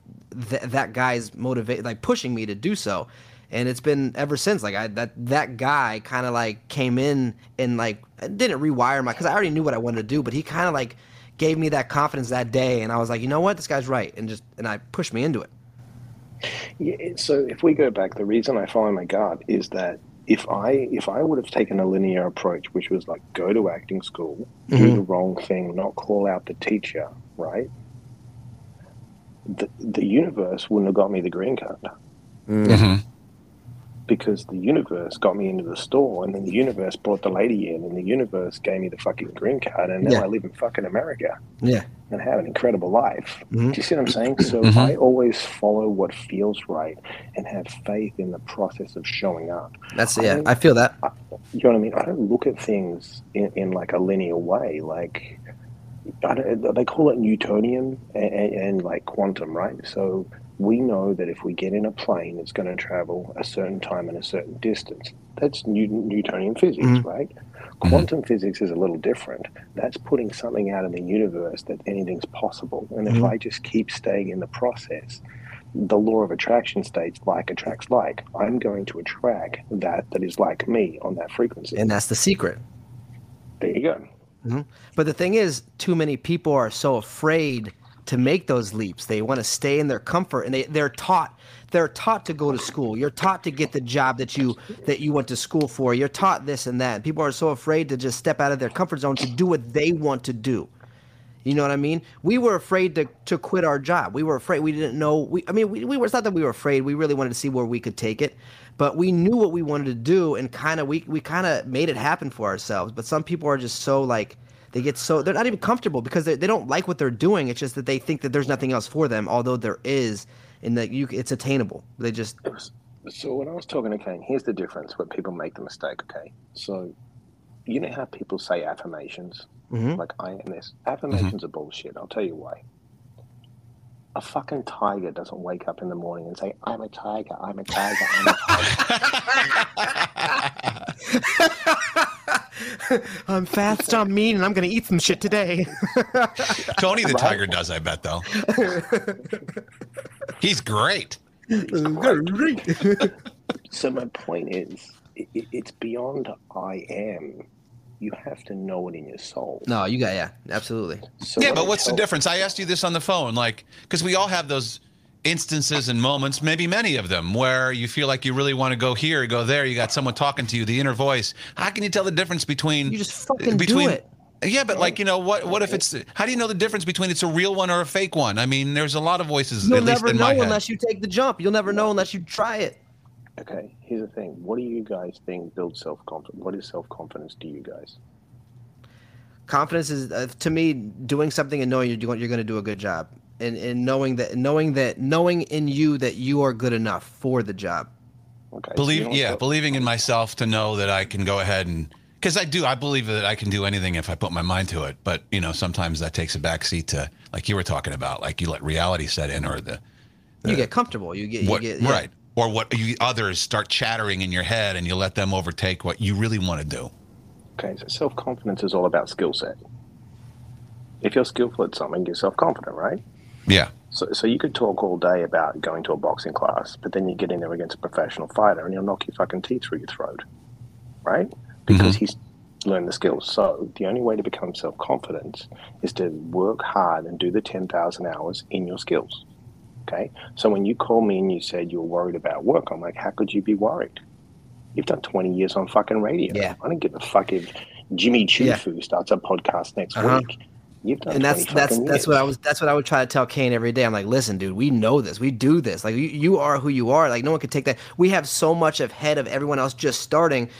th- that guy's motivate, like pushing me to do so. And it's been ever since. Like I that that guy kind of like came in and like didn't rewire my because I already knew what I wanted to do, but he kind of like gave me that confidence that day, and I was like, you know what, this guy's right, and just and I pushed me into it. Yeah, so if we go back, the reason I follow my gut is that if I if I would have taken a linear approach, which was like go to acting school, do Mhm. the wrong thing, not call out the teacher, right? The the universe wouldn't have got me the green card Mhm. Because the universe got me into the store, and then the universe brought the lady in, and the universe gave me the fucking green card, and now Yeah. I live in fucking America Yeah. and have an incredible life. Mhm. Do you see what I'm saying? So Mhm. I always follow what feels right and have faith in the process of showing up. That's yeah. I feel that. You know what I mean? I don't look at things in, in like a linear way. Like I don't, they call it Newtonian and, and, and like quantum, right? So we know that if we get in a plane, it's going to travel a certain time and a certain distance. That's Newton, Newtonian physics, Mhm. right? Quantum physics is a little different. That's putting something out in the universe that anything's possible. And if Mhm. I just keep staying in the process, the law of attraction states like attracts like. I'm going to attract that that is like me on that frequency. And that's the secret. there you go. But the thing is, too many people are so afraid to make those leaps. They want to stay in their comfort, and they they're taught they're taught to go to school. You're taught to get the job that you that you went to school for. You're taught this and that. People are so afraid to just step out of their comfort zone to do what they want to do. You know what I mean? We were afraid to, to quit our job. We were afraid. We didn't know. We, I mean, we, we were. It's not that we were afraid. We really wanted to see where we could take it, but we knew what we wanted to do, and kind of we we kind of made it happen for ourselves. But some people are just so like they get so they're not even comfortable because they, they don't like what they're doing. It's just that they think that there's nothing else for them, although there is, and that you it's attainable. They just So when I was talking to Cane, here's the difference where people make the mistake, okay? So you know how people say affirmations? Mhm. Like I am this. Affirmations are bullshit. I'll tell you why. A fucking tiger doesn't wake up in the morning and say, I'm a tiger, I'm a tiger, I'm a tiger. I'm fast, I'm mean, and I'm gonna eat some shit today. Tony the Right. Tiger does, I bet, though. He's great. so my point is, i i- it's beyond I am. You have to know it in your soul. no, you got yeah, absolutely. So yeah, but I what's the difference? I asked you this on the phone, like, because we all have those instances and moments, maybe many of them, where you feel like you really want to go here, go there. You got someone talking to you, the inner voice. How can you tell the difference between You just fucking between? do it. Yeah, but like you know, what what if it's? How do you know the difference between it's a real one or a fake one? I mean, there's a lot of voices. You'll at least never in know my head. unless you take the jump. You'll never know unless you try it. Okay, here's the thing. What do you guys think builds self confidence? What is self confidence to you guys? Confidence is uh, to me doing something and knowing you're doing you're going to do a good job, and and knowing that knowing that knowing in you that you are good enough for the job. Okay, Believe, you know yeah, what- believing in myself to know that I can go ahead and because I do, I believe that I can do anything if I put my mind to it. But you know, sometimes that takes a backseat to like you were talking about, like you let reality set in or the You get comfortable. You get, what you get yeah. right or what you others start chattering in your head and you let them overtake what you really want to do Okay, so self confidence is all about skill set. If you're skillful at something, you're self confident, right? Yeah So, so you could talk all day about going to a boxing class, but then you get in there against a professional fighter and he'll knock your fucking teeth through your throat, right? Because he's learned the skills. So the only way to become self confident is to work hard and do the 10,000 hours in your skills. Okay. So when you call me and you said you were worried about work, I'm like, how could you be worried? You've done 20 years on fucking radio. Yeah. I don't give a fuck if Jimmy Yeah. Chufu starts a podcast next Uh-huh. week. And that's that's fucking that's what. I was that's what I would try to tell Cane every day. I'm like, listen, dude, we know this, we do this. Like you, you are who you are. Like no one could take that. We have so much ahead of everyone else just starting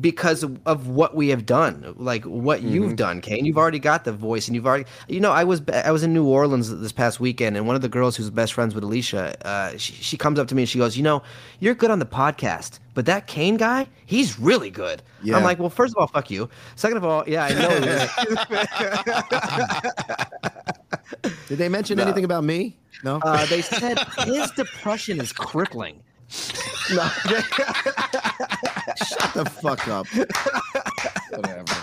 because of, what we have done. Like what Mm-hmm. you've done, Cane. You've already got the voice, and you've already. You know, I was I was in New Orleans this past weekend, and one of the girls who's best friends with Alicia, uh, she, she comes up to me and she goes, you know, you're good on the podcast. But that Cane guy, he's really good. Yeah. I'm like, well, first of all, fuck you. Second of all, yeah, I know. Did they mention anything about me? No. Uh, they said his depression is crippling. No, Shut the fuck up. Whatever.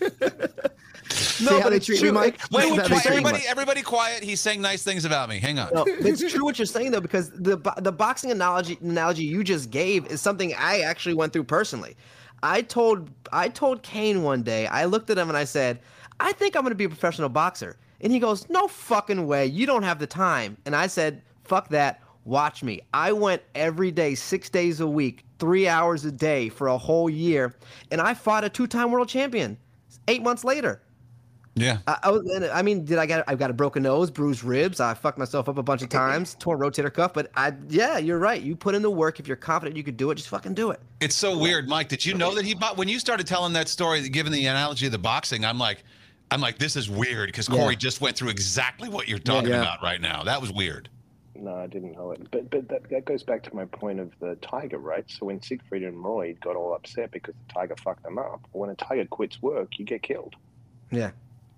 See no how but they it's treat true. me, Mike? Wait, wait, wait, everybody everybody quiet he's saying nice things about me hang on no, it's true what you're saying though, because the the boxing analogy analogy you just gave is something I actually went through personally. I told I told Cane one day. I looked at him and I said, "I think I'm going to be a professional boxer." And he goes, "No fucking way. You don't have the time." And I said, "Fuck that. Watch me." I went every day, 6 days a week, 3 hours a day for a whole year, and I fought a two-time world champion 8 months later. yeah I, I, was, I mean, did I get? I've got a broken nose, bruised ribs. I fucked myself up a bunch of times, torn rotator cuff. But I, yeah, you're right. You put in the work. If you're confident you could do it, just fucking do it. It's so weird, Mike. Did you know that he bought when you started telling that story, given the analogy of the boxing? I'm like, I'm like, this is weird because Corey just went through exactly what you're talking Yeah. about right now. That was weird. No, I didn't know it. But but that, that goes back to my point of the tiger, right? So when Siegfried and Roy got all upset because the tiger fucked them up, when a tiger quits work, you get killed. Yeah,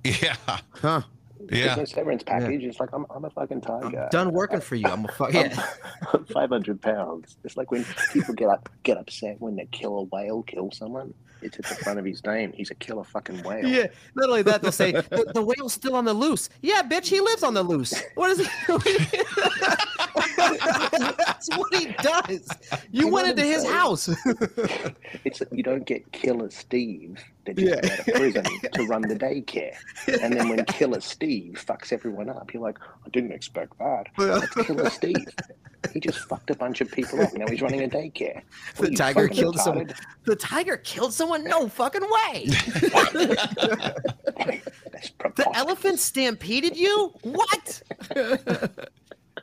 Yeah, Huh. There's yeah. no severance package. It's like I'm, I'm a fucking tiger. done working for you. I'm a fuck. Yeah, 500 pounds. It's like when people get up, get upset when they kill a whale, kill someone. It's at the front of his name. He's a killer fucking whale. yeah. Not only that, they'll say the, the whale's still on the loose. Yeah, bitch, he lives on the loose. What is it? That's what he does. You You went into his saying? house. It's you don't get Killer Steve that just Yeah. out of prison to run the daycare, and then when Killer Steve fucks everyone up, you're like, I didn't expect that. That's Killer Steve. He just fucked a bunch of people up. Now he's running a daycare. What The you, tiger fucking killed someone. The tiger killed someone? No fucking way. That's The elephant stampeded you? What?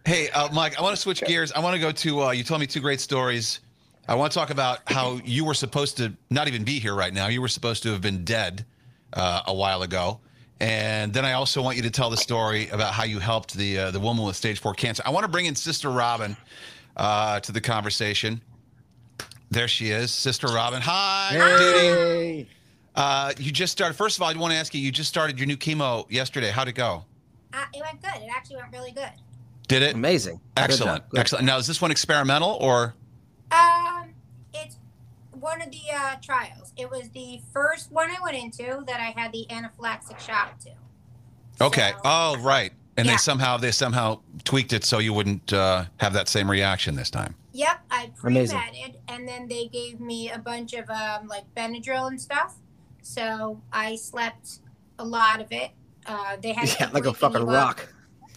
Hey, uh, Mike, I want to switch gears. I want to go to. Uh, you told me two great stories. I want to talk about how you were supposed to not even be here right now. You were supposed to have been dead uh, a while ago. And then I also want you to tell the story about how you helped the uh, the woman with stage four cancer. I want to bring in Sister Robyn uh, to the conversation. There she is, Sister Robyn. Hi, Didi. Hey. Uh, you just started. First of all, I want to ask you. You just started your new chemo yesterday. How'd it go? Uh, it went good. It actually went really good. Did it? Amazing. Good Excellent. job. Good. Excellent. Now, is this one experimental or? Um, it's one of the uh, trials. It was the first one I went into that I had the anaphylactic shock to. Okay. So- Oh, right. And they somehow they somehow tweaked it so you wouldn't uh, have that same reaction this time. Yep, I Amazing. pre-medded, and then they gave me a bunch of um, like Benadryl and stuff. So I slept a lot of it. Uh, they had Yeah, like a waking fucking you up.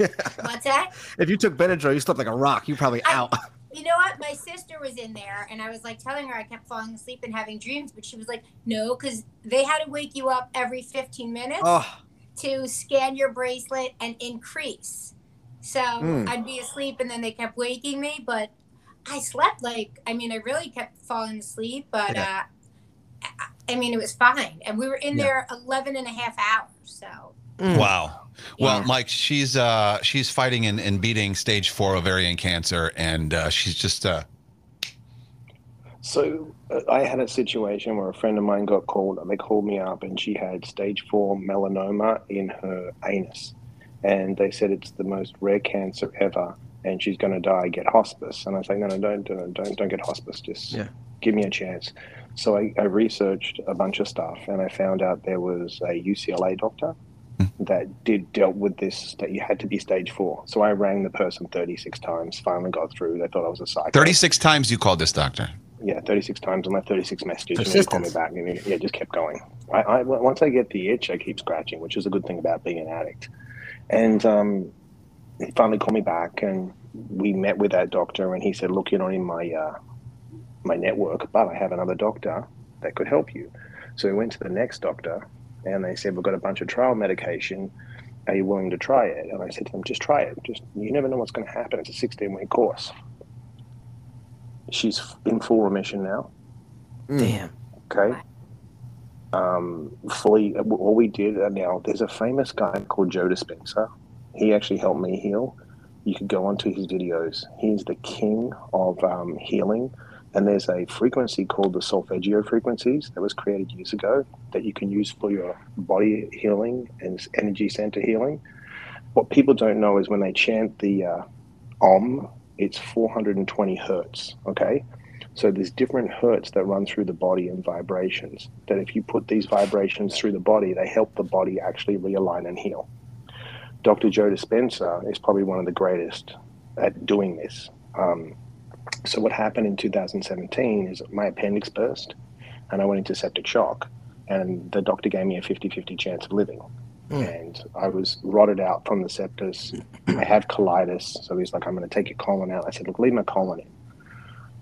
Rock. What's that? If you took Benadryl, you slept like a rock. You probably I- out. You know what? My sister was in there, and I was like telling her I kept falling asleep and having dreams, but she was like, "No, because they had to wake you up every 15 minutes Oh, to scan your bracelet and increase." So Mm. I'd be asleep, and then they kept waking me, but I slept like I mean, I really kept falling asleep, but Yeah. uh, I- I mean, it was fine, and we were in Yeah. there 11 and a half hours. So Mm. Wow. Well, Yeah. Mike, she's uh, she's fighting and, and beating stage four ovarian cancer, and uh, she's just uh, So uh, I had a situation where a friend of mine got called. They called me up, and she had stage four melanoma in her anus, and they said it's the most rare cancer ever, and she's going to die. Get hospice." And I was like, "No, no, don't, don't, don't, don't get hospice. Just Yeah. give me a chance." So I, I researched a bunch of stuff, and I found out there was a UCLA doctor that did dealt with this that you had to be stage four. So I rang the person 36 times, finally got through. They thought I was a psycho. 36 times you called this doctor. Yeah, 36 times on my 36 messages. And he called me back and he, yeah, just kept going. I, I, once I get the itch, I keep scratching, which is a good thing about being an addict. And um, he finally called me back and we met with that doctor and he said, look, you're not in my, uh, my network, but I have another doctor that could help you. So we went to the next doctor and they said, we've got a bunch of trial medication. Are you willing to try it? And I said to them, just try it. Just You never know what's going to happen. It's a 16 week course. She's in full remission now. Damn. Okay. Um, fully, all we did uh, now, there's a famous guy called Joe Dispenza. He actually helped me heal. You could go onto his videos. He's the king of um, healing. And there's a frequency called the solfeggio frequencies that was created years ago that you can use for your body healing and energy center healing. What people don't know is when they chant the uh, Om, it's 420 hertz. Okay. So there's different hertz that run through the body and vibrations. That if you put these vibrations through the body, they help the body actually realign and heal. Dr. Joe Dispenza is probably one of the greatest at doing this. Um, so what happened in 2017 is my appendix burst, and I went into septic shock, and the doctor gave me a 50-50 chance of living. And I was rotted out from the sepsis. I have colitis, so he's like, "I'm going to take your colon out." I said, "Look, leave my colon in."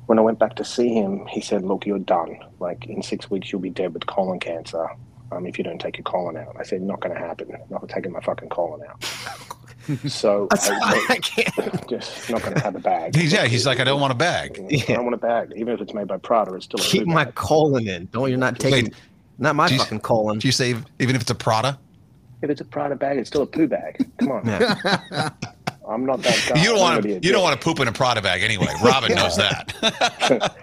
when I went back to see him, he said, "Look, you're done. Like in six weeks, you'll be dead with colon cancer um, if you don't take your colon out." I said, "Not going to happen. Not taking my fucking colon out." so I, I can't. just not going to have a bag. He's, yeah, he's like, I don't want a bag. I don't want a bag, even if it's made by Prada. It's still Keep food my bag. colon in. Don't you're not taking Wait. not my Jeez. fucking colon. Do you say even if it's a Prada? If it's a Prada bag, it's still a poo bag. Come on, Yeah. I'm not that guy. you don't want gonna to. be You don't want to poop in a Prada bag anyway. Robyn knows that.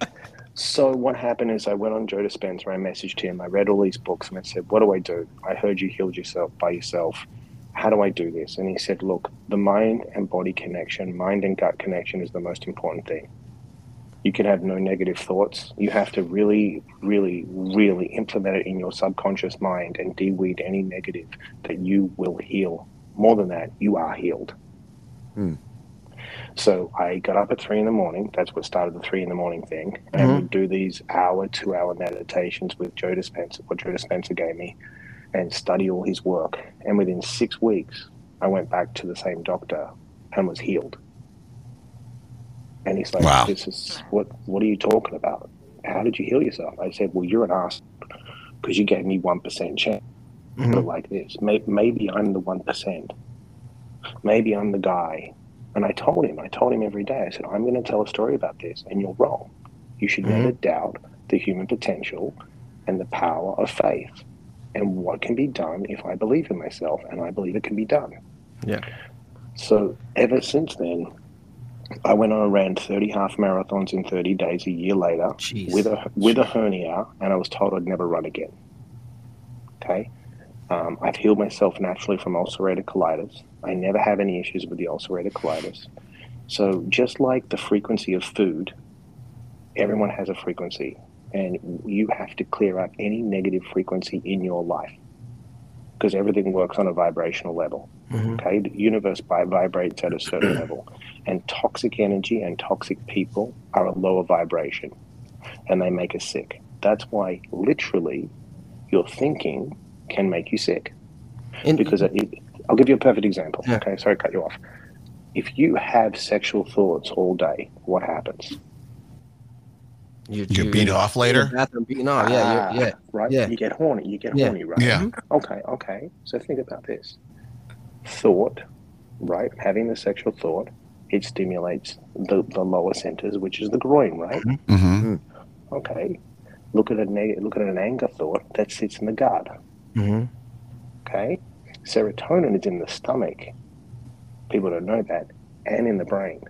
So what happened is I went on Joe Dispenza. I messaged him. I read all these books and I said, "What do I do? I heard you healed yourself by yourself. How do I do this?" And he said, "Look, the mind and body connection, mind and gut connection, is the most important thing. You can have no negative thoughts. You have to really, really, really implement it in your subconscious mind and de-weed any negative that you will heal. More than that, you are healed." Hmm. So I got up at three in the morning. That's what started the three in the morning thing. And mm-hmm. would do these hour, two hour meditations with Joe Dispenza, what Joe Dispenza gave me, and study all his work. And within six weeks, I went back to the same doctor and was healed. And he's like, Wow. "This is what? What are you talking about? How did you heal yourself?" I said, "Well, you're an ass because you gave me one percent chance." Mm-hmm. Put it like this: maybe I'm the one percent. Maybe I'm the guy and I told him, I told him every day, I said, I'm going to tell a story about this, and you're wrong. You should mm-hmm. never doubt the human potential and the power of faith and what can be done if I believe in myself, and I believe it can be done. Yeah. So ever since then, I went on and ran 30 half marathons in 30 days a year later Jeez. with a with a hernia, and I was told I'd never run again. Okay, um, I've healed myself naturally from ulcerative colitis. I never have any issues with the ulcerative colitis. So just like the frequency of food, everyone has a frequency, and you have to clear out any negative frequency in your life because everything works on a vibrational level. Mm-hmm. Okay, the universe vibrates at a certain level, and toxic energy and toxic people are a lower vibration, and they make us sick. That's why, literally, your thinking can make you sick. And- Because it, it- I'll give you a perfect example. Yeah. Okay, sorry cut you off. If you have sexual thoughts all day, what happens? You You get beat off later. Bathroom beating off. Yeah, Ah, you're, yeah. right. yeah. You get horny. You get Yeah. horny, right? Yeah. Okay, okay. So think about this. Thought, right? Having the sexual thought, it stimulates the, the lower centers, which is the groin, right? Mm-hmm. Okay. Look at a neg- look at an anger thought that sits in the gut. Mm-hmm. Okay. Serotonin is in the stomach. People don't know that, and in the brain.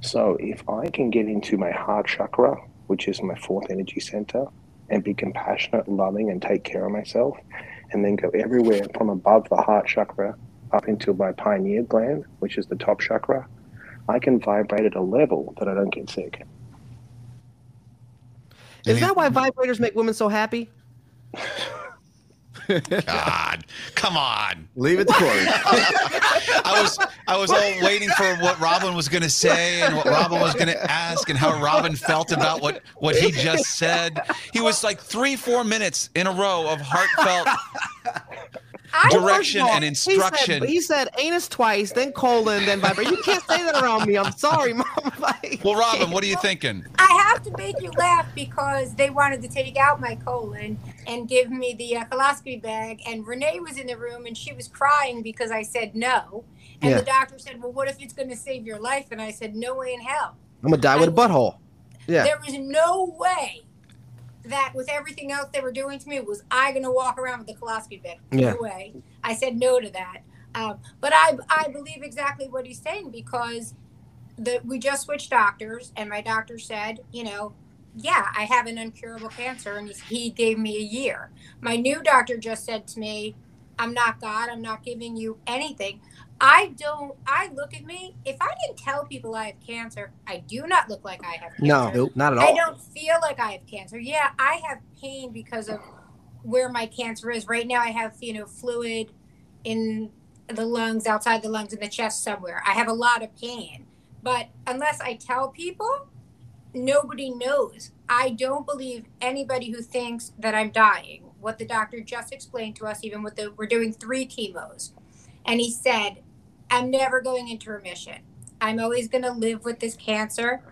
So if I can get into my heart chakra, which is my fourth energy center, and be compassionate, loving, and take care of myself, and then go everywhere from above the heart chakra up into my pineal gland, which is the top chakra, I can vibrate at a level that I don't get sick. Is that why vibrators make women so happy? God, come on. Leave it to Corey. I was I was all waiting for what Robyn was going to say and what Robyn was going to ask and how Robyn felt about what what he just said. He was like three four minutes in a row of heartfelt I direction First of all, and he said- instruction. He said, anus twice, then colon, then vibrator. You can't say that around me. I'm sorry, mom. Like, Well, Robyn, what are you thinking? I have to make you laugh because they wanted to take out my colon and give me the uh, bag. And Renee was in the room and she was crying because I said no. And Yeah. the doctor said, Well, what if it's going to save your life? And I said, No way in hell. I'm gonna die with a butthole. Yeah. There was no way that with everything else they were doing to me, was I going to walk around with the colostomy bag? Yeah. No way. I said no to that. Um, but I, I believe exactly what he's saying because the, we just switched doctors, and my doctor said, you know, yeah, I have an incurable cancer, and he, gave me a year. My new doctor just said to me, I'm not God, I'm not giving you anything. I don't, I look at me, if I didn't tell people I have cancer, I do not look like I have cancer. No, not at all. I don't feel like I have cancer. Yeah, I have pain because of where my cancer is. Right now, I have, you know, fluid in the lungs, outside the lungs, in the chest somewhere. I have a lot of pain. But unless I tell people, nobody knows. I don't believe anybody who thinks that I'm dying. What the doctor just explained to us, even with the, we're doing three chemos. And he said, I'm never going into remission. I'm always going to live with this cancer.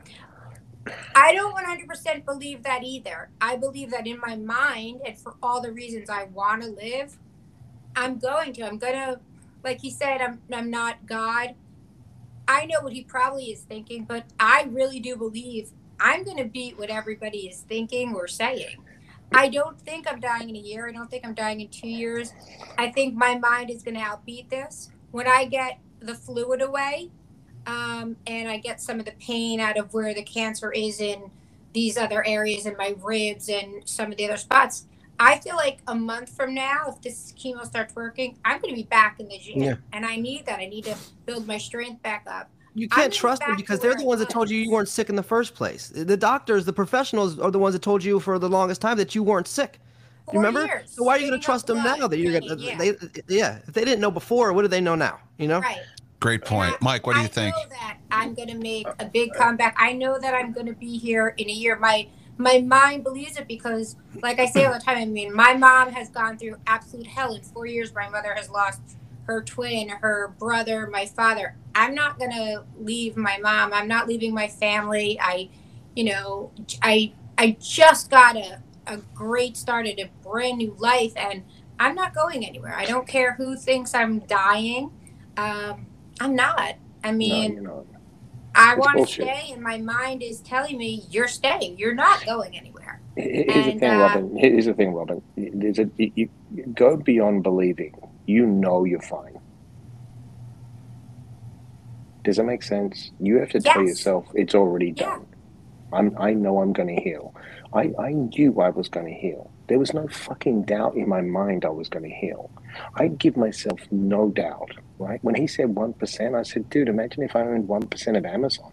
I don't 100% believe that either. I believe that in my mind, and for all the reasons I want to live, I'm going to. I'm going to, like he said, I'm, I'm not God. I know what he probably is thinking, but I really do believe I'm going to beat what everybody is thinking or saying. I don't think I'm dying in a year. I don't think I'm dying in two years. I think my mind is going to outbeat this. When I get the fluid away, um, and I get some of the pain out of where the cancer is in these other areas in my ribs and some of the other spots. I feel like a month from now, if this chemo starts working, I'm going to be back in the gym, Yeah. and I need that. I need to build my strength back up. You can't trust them because they're the ones that told you you weren't sick in the first place. The doctors, the professionals, are the ones that told you for the longest time that you weren't sick. You Four remember? years, So why are you going to trust them now that you're going to? yeah. They, yeah. If they didn't know before, what do they know now? You know? Right. Great point. Mike, what do you I think? know that I'm going to make a big comeback. I know that I'm going to be here in a year. My my mind believes it because, like I say all the time, I mean, my mom has gone through absolute hell in four years. My mother has lost her twin, her brother, my father. I'm not going to leave my mom. I'm not leaving my family. I, you know, I I just got a a great start at a brand new life, and I'm not going anywhere. I don't care who thinks I'm dying. Um, I'm not. I mean, not. I want to stay, and my mind is telling me you're staying. You're not going anywhere. Here- Here's the thing, uh, Robyn. Here's the thing, Robyn. There's a, you, you go beyond believing. You know you're fine. Does that make sense? You have to tell yourself it's already Yeah. done. I'm, I know I'm going to heal. I, I knew I was going to heal. There was no fucking doubt in my mind I was going to heal. I give myself no doubt, right? When he said 1%, I said, dude, imagine if I owned 1% of Amazon.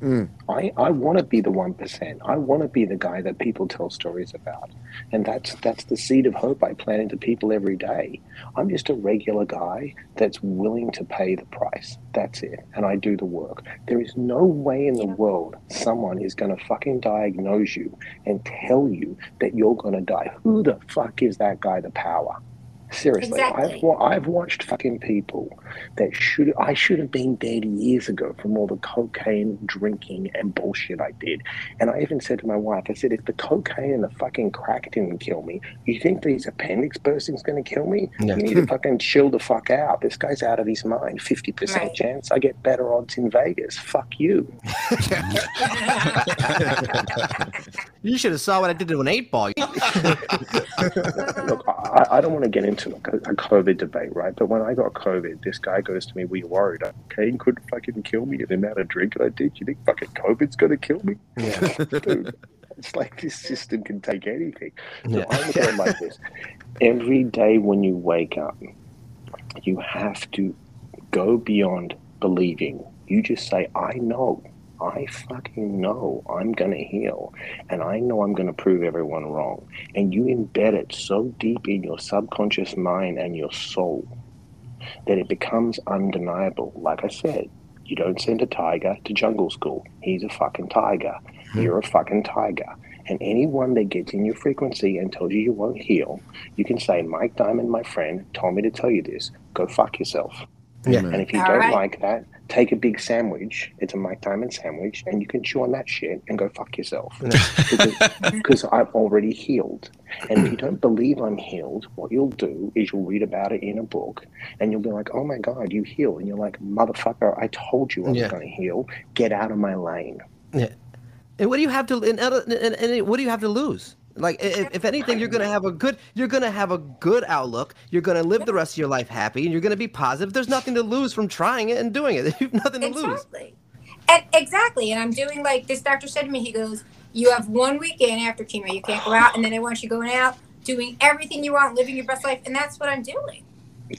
Mm. I, I want to be the one percent. I want to be the guy that people tell stories about, and that's that's the seed of hope I plant into people every day. I'm just a regular guy that's willing to pay the price. That's it, and I do the work. There is no way in the world someone is going to fucking diagnose you and tell you that you're going to die. Who the fuck gives that guy the power? Seriously, Exactly. I've wa- I've watched fucking people that should I should have been dead years ago from all the cocaine drinking and bullshit I did. And I even said to my wife, I said, if the cocaine and the fucking crack didn't kill me, you think these appendix bursting's going to kill me? Yeah. You need to fucking chill the fuck out. This guy's out of his mind. Fifty percent Right. chance I get better odds in Vegas. Fuck you. You should have saw what I did to an eight ball. Look, I, I don't want to get into like a, a COVID debate, right? But when I got COVID, this guy goes to me, "Were you worried Cane could fucking kill me. The amount of drinking I did, you think fucking COVID's going to kill me?" Yeah. Dude, it's like this system can take anything. So Yeah. I look at it like this: every day when you wake up, you have to go beyond believing You just say, I know. I fucking know I'm going to heal. And I know I'm going to prove everyone wrong. And you embed it so deep in your subconscious mind and your soul that it becomes undeniable. Like I said, you don't send a tiger to jungle school. He's a fucking tiger. Hmm. You're a fucking tiger. And anyone that gets in your frequency and tells you you won't heal, you can say, Mike Diamond, my friend, told me to tell you this. Go fuck yourself. Yeah. And if you All don't right. like that, take a big sandwich. It's a Mike Diamond sandwich, and you can chew on that shit and go fuck yourself. because, I've already healed. And if you don't believe I'm healed, what you'll do is you'll read about it in a book, and you'll be like, "Oh my God, you heal!" And you're like, "Motherfucker, I told you I was Yeah. going to heal. Get out of my lane." Yeah. And what do you have to and, other- and, and what do you have to lose? Like if, if anything, you're gonna have a good you're gonna have a good outlook. You're gonna live the rest of your life happy, and you're gonna be positive. There's nothing to lose from trying it and doing it. You've nothing to lose. Exactly. And exactly. And I'm doing like this doctor said to me, he goes, You have one weekend after chemo, you can't go out, and then I want you going out, doing everything you want, living your best life, and that's what I'm doing.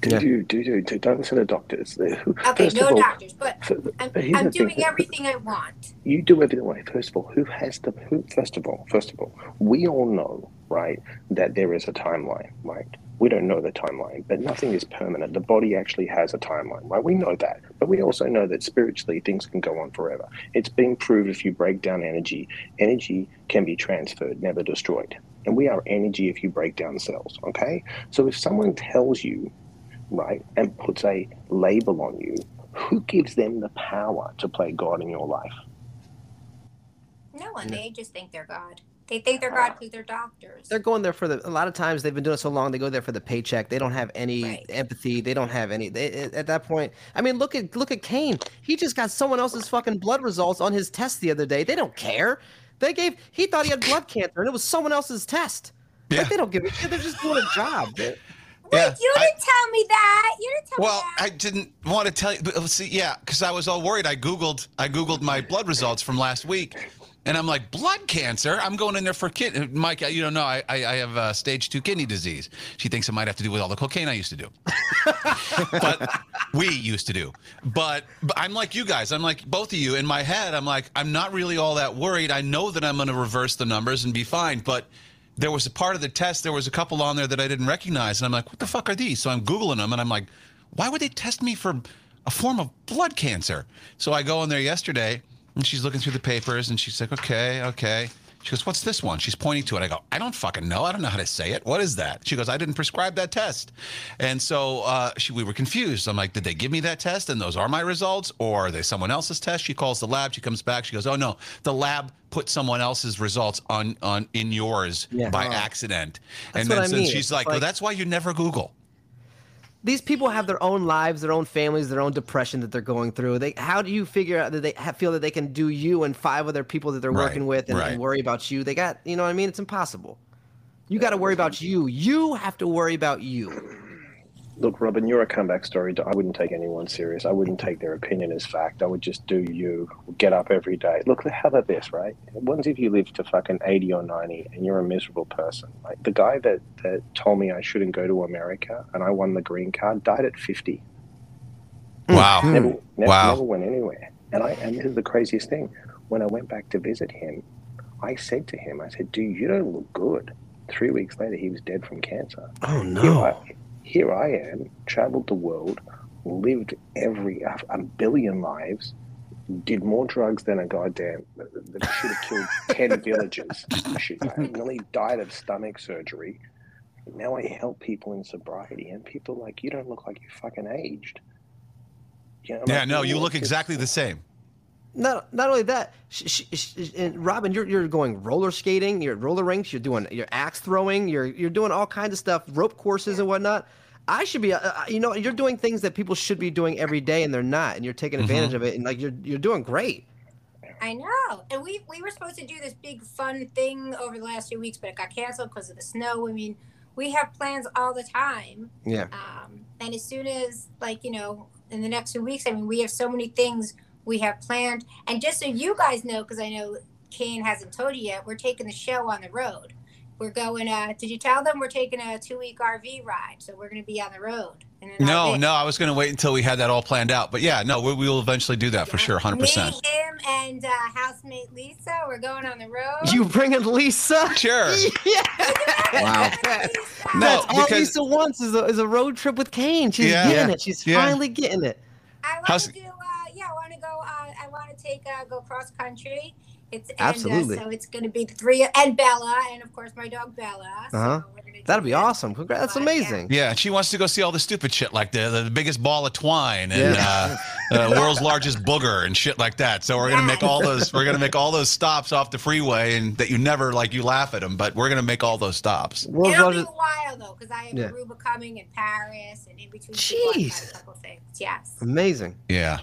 Do Yeah. you do you do, don't listen to doctors. Okay, first no all, doctors, but f- I'm, I'm the thing. doing everything I want. you do everything right. First of all, who has the who? First of all, first of all, we all know, right, that there is a timeline, right? We don't know the timeline, but nothing is permanent. The body actually has a timeline, right? We know that, but we also know that spiritually things can go on forever. It's been proved if you break down energy, energy can be transferred, never destroyed. And we are energy if you break down cells, okay? So if someone tells you, right, and puts a label on you, who gives them the power to play God in your life? No one, they just think they're God. They think they're God ah. because they're doctors. They're going there for the. A lot of times they've been doing it so long, they go there for the paycheck. They don't have any Right. empathy. They don't have any. They, at that point, I mean, look at look at Cane. He just got someone else's fucking blood results on his test the other day. They don't care. They gave. He thought he had blood cancer, and it was someone else's test. Yeah. Like they don't give a shit. They're just doing a job. Wait, Yeah, you didn't tell me that. You didn't tell Well, me that. I didn't want to tell you, but see, yeah, because I was all worried. I googled, I googled my blood results from last week, and I'm like, blood cancer. I'm going in there for kid. Mike, you don't know, I, I, I have uh, stage two kidney disease. She thinks it might have to do with all the cocaine I used to do, but we used to do. But, but I'm like you guys. I'm like both of you. In my head, I'm like, I'm not really all that worried. I know that I'm going to reverse the numbers and be fine, but there was a part of the test, there was a couple on there that I didn't recognize. And I'm like, what the fuck are these? So I'm Googling them and I'm like, why would they test me for a form of blood cancer? So I go in there yesterday and she's looking through the papers and she's like, okay, okay. She goes, what's this one? She's pointing to it. I go, I don't fucking know. I don't know how to say it. What is that? She goes, I didn't prescribe that test. And so uh, she, we were confused. I'm like, did they give me that test and those are my results or are they someone else's test? She calls the lab. She comes back. She goes, oh no, the lab put someone else's results on on in yours Yeah. by Oh. accident. That's and then I mean. she's It's like, well, that's why you never Google. These people have their own lives, their own families, their own depression that they're going through. They, how do you figure out that they ha- feel that they can do you and five other people that they're Right, working with and, and worry about you? They got, you know what I mean? It's impossible. You got to worry about you. You have to worry about you. Look, Robyn, you're a comeback story. I wouldn't take anyone serious. I wouldn't take their opinion as fact. I would just do you. Get up every day. Look, how about this, right? What if you live to fucking 80 or 90 and you're a miserable person? Like the guy that, that told me I shouldn't go to America and I won the green card died at 50. Hmm. Wow. Hmm. Never, never, Wow. never went anywhere. And I and this is the craziest thing. When I went back to visit him, I said to him, I said, "Dude, you don't look good." Three weeks later, he was dead from cancer. Oh Here I, here I am, traveled the world, lived every a, billion lives, did more drugs than a goddamn that should have killed ten villages. Should, I nearly died of stomach surgery. Now I help people in sobriety, and people are like, "You don't look like you fucking aged." You know, Yeah, like, no, you look exactly the same. Not not only that, sh- sh- sh- and Robyn, you're you're going roller skating, you're at roller rinks, you're doing you're axe throwing, you're you're doing all kinds of stuff, rope courses and whatnot. I should be, uh, uh, you know, you're doing things that people should be doing every day, and they're not, and you're taking advantage of it, and like you're you're doing great. I know. And we we were supposed to do this big fun thing over the last few weeks, but it got canceled because of the snow. I mean, we have plans all the time. Yeah. Um, and as soon as like, you know, in the next few weeks, I mean, we have so many things we have planned. And just so you guys know, because I know Cane hasn't told you yet, we're taking the show on the road. we're going. Uh, did you tell them we're taking a two week RV ride? So we're going to be on the road. in No, RV. no, I was going to wait until we had that all planned out. But yeah, no, we, we will eventually do that for sure, 100%. Me, him, and uh, housemate Lisa. We're going on the road. You bringing Lisa? Sure. Yeah. Wow. Lisa. No, That's all because- Lisa wants is a, is a road trip with Cane. She's Yeah. getting Yeah. it. She's Yeah. finally getting it. I want How's- to do. Uh, yeah, I want to go. Uh, I want to take uh, go cross country. It's and, Absolutely. Uh, so it's going to be three and Bella, and of course my dog Bella. Uh-huh. we're gonna do That'd be that. awesome. Congrats. That's But, amazing. Yeah, she wants to go see all the stupid shit like the, the biggest ball of twine and uh, uh, world's largest booger and shit like that. So we're gonna make all those we're gonna make all those stops off the freeway and that you never like you laugh at them, but we're gonna make all those stops. World's It'll be a while though, because I have Yeah. Aruba coming and Paris, and in between. people, Jeez. a couple things. Yes. Amazing. Yeah.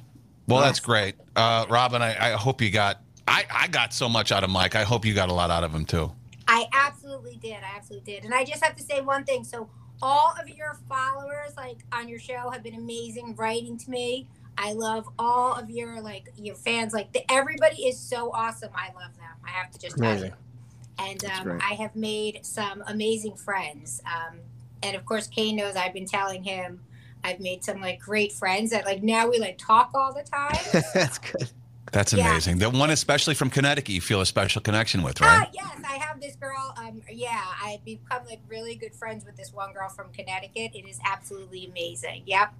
Well, that's great. Uh, Robyn, I, I hope you got I, I got so much out of Mike. I hope you got a lot out of him too. I absolutely did. I absolutely did. And I just have to say one thing. So all of your followers, like on your show, have been amazing writing to me. I love all of your like your fans. Like the, everybody is so awesome. I love them. I have to just tell Amazing. you. And um. I have made some amazing friends. Um, and of course, Cane knows I've been telling him I've made some like great friends that like now we like talk all the time. That's good. That's Yeah. amazing. The one especially from Connecticut you feel a special connection with, Ah, right? yes, I have this girl. Um, yeah, I've become like really good friends with this one girl from Connecticut. It is absolutely amazing. Yep.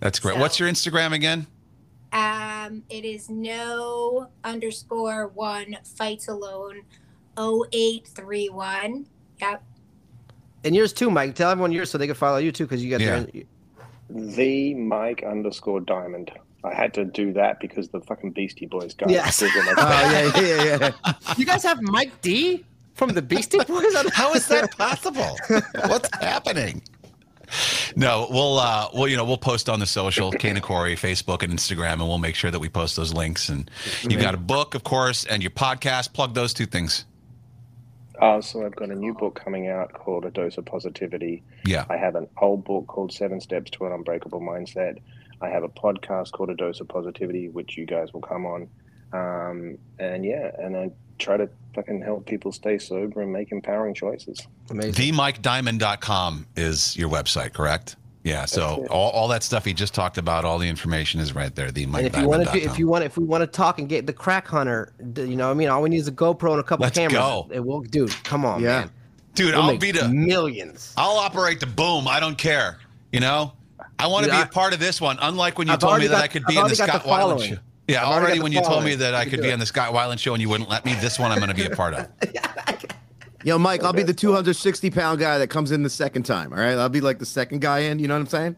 That's great. So- What's your Instagram again? Um, it is no underscore one fights alone, 0831. Yep. And yours too, Mike. Tell everyone yours so they can follow you too, because you got Yeah. your. The Mike underscore Diamond. I had to do that because the fucking Beastie Boys guy. Yes. was in my Oh yeah, yeah, yeah. You guys have Mike D from the Beastie Boys. on- How is that possible? What's happening? No, we'll uh we'll you know we'll post on the social, Cane and Corey, Facebook and Instagram, and we'll make sure that we post those links. And you've got a book, of course, and your podcast. Plug those two things. Uh, so I've got a new book coming out called A Dose of Positivity. Yeah. I have an old book called Seven Steps to an Unbreakable Mindset. I have a podcast called A Dose of Positivity, which you guys will come on. Um, and yeah, and I try to fucking help people stay sober and make empowering choices. Amazing. TheMikeDiamond.com is your website, correct? Yeah. So all, all that stuff he just talked about, all the information is right there. The Mike And if you want to, if you want, if we want to talk and get the crack hunter, you know, what I mean, all we need is a GoPro and a couple Let's cameras. go. It will, dude. Come on, Yeah. man. Dude, We'll I'll make be the millions. I'll operate the boom. I don't care. You know, I want to be I- a part of this one. Unlike when you I've told me already that got- I could I've be in the already got Scott the Weiland following. show. Yeah, I've already already when you told me that I You can could do be it. on the Scott Weiland show and you wouldn't let me, this one I'm going to be a part of. Yo, Mike, I'll be the 260 pound guy that comes in the second time. All right, I'll be like the second guy in. You know what I'm saying?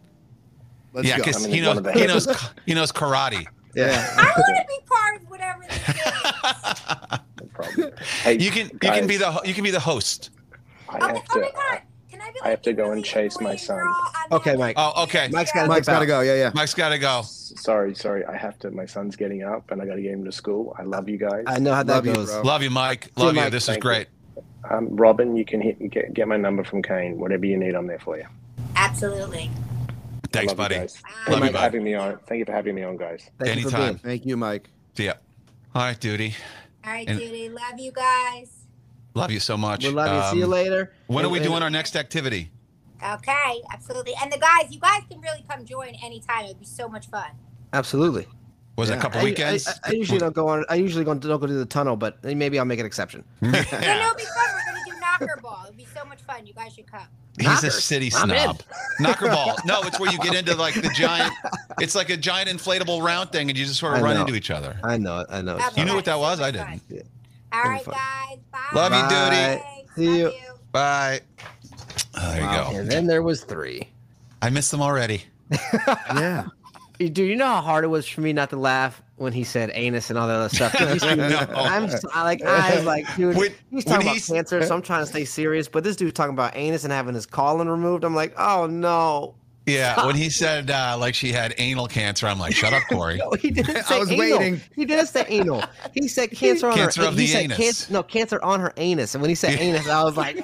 Let's yeah, because I mean, he knows he knows he knows karate. Yeah. I want to be part of whatever this is. No problem. Hey, You can you can be the ho- you can be the host. I Oh, have oh my to. god! Can I be? I have to go and chase my son. girl on that, Okay, Mike. Oh, okay. Mike's gotta Mike's dip got to go. Yeah, yeah. Mike's got to go. Sorry, sorry. I have to. My son's getting up, and I got to get him to school. I love you guys. I know how that Love you, goes. bro. Love you, Mike. See you, Love you. Mike. This is great. you. Great. Um, Robyn, you can hit get, get my number from Cane. Whatever you need, I'm there for you. Absolutely. Thanks, love buddy. You guys. Bye. Thank Love you you, for having me on. Thank you for having me on, guys. Thank you Anytime. being- Thank you, Mike. See ya. All right, duty. All right, And- Judy. Love you guys. Love you so much. We love you. See you Um, later. When are And- we and- doing our next activity? Okay, absolutely. And the guys, you guys can really come join anytime. It'd be so much fun. Absolutely. Was it a couple I- weekends? I, I, I usually don't go on. I usually don't, don't go to the tunnel, but maybe I'll make an exception. Then it'll be fun. We're gonna do knocker ball. It'll be so much fun. You guys should come. He's a city snob. Knocker ball. No, it's where you get into like the giant. It's like a giant inflatable round thing, and you just sort of I run know. into each other. I know. it, I know. That'd You knew fun. what that was? I didn't. All It'll be right, fun. guys. Bye. Love you, Bye. Duty. See Love you. you. Bye. Oh, there Wow. you go. And then there was three. I missed them already. Yeah. Dude, you know how hard it was for me not to laugh when he said anus and all that other stuff. No. I'm I like I was like, dude, When- he's talking about he's- cancer, so I'm trying to stay serious. But this dude's talking about anus and having his colon removed. I'm like, oh no. Yeah, when he said uh, like she had anal cancer, I'm like, shut up, Corey. No, he didn't I say was anal. waiting. He didn't say anal. He said cancer on Cancer her. of he the said anus. Cancer, no, cancer on her anus. And when he said Yeah. anus, I was like,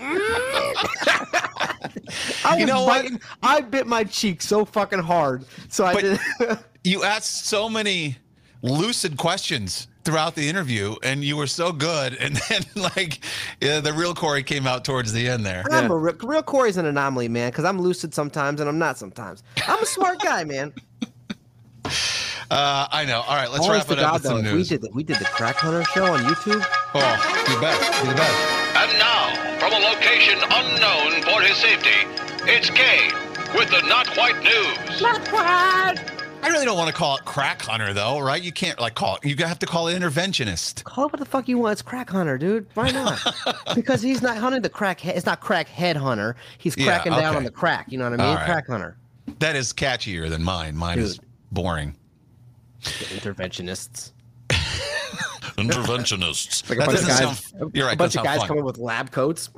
I You was know what? I bit my cheek so fucking hard. So I did. You asked so many lucid questions throughout the interview, and you were so good. And then, like, yeah, the real Corey came out towards the end there. I'm a real, real Corey's an anomaly, man, because I'm lucid sometimes and I'm not sometimes. I'm a smart guy, man. Uh, I know. All right, let's Honest wrap it up God, with though, some if we news. did the, we did the Crack Hunter show on YouTube. Oh, you bet. You bet. And now, from a location unknown for his safety, it's Cane with the Not Quite News. Not White. I really don't want to call it crack hunter, though, right? You can't like call it. You have to call it interventionist. Call it what the fuck you want. It's Crack Hunter, dude. Why not? because he's not hunting the crack. He- it's not Crack Head Hunter. He's Yeah, cracking down on the crack. You know what I mean? All right. Crack Hunter. That is catchier than mine. Mine is boring. The interventionists. Interventionists. Like a that bunch of guys. sound. You're right. A bunch of guys fun. coming with lab coats.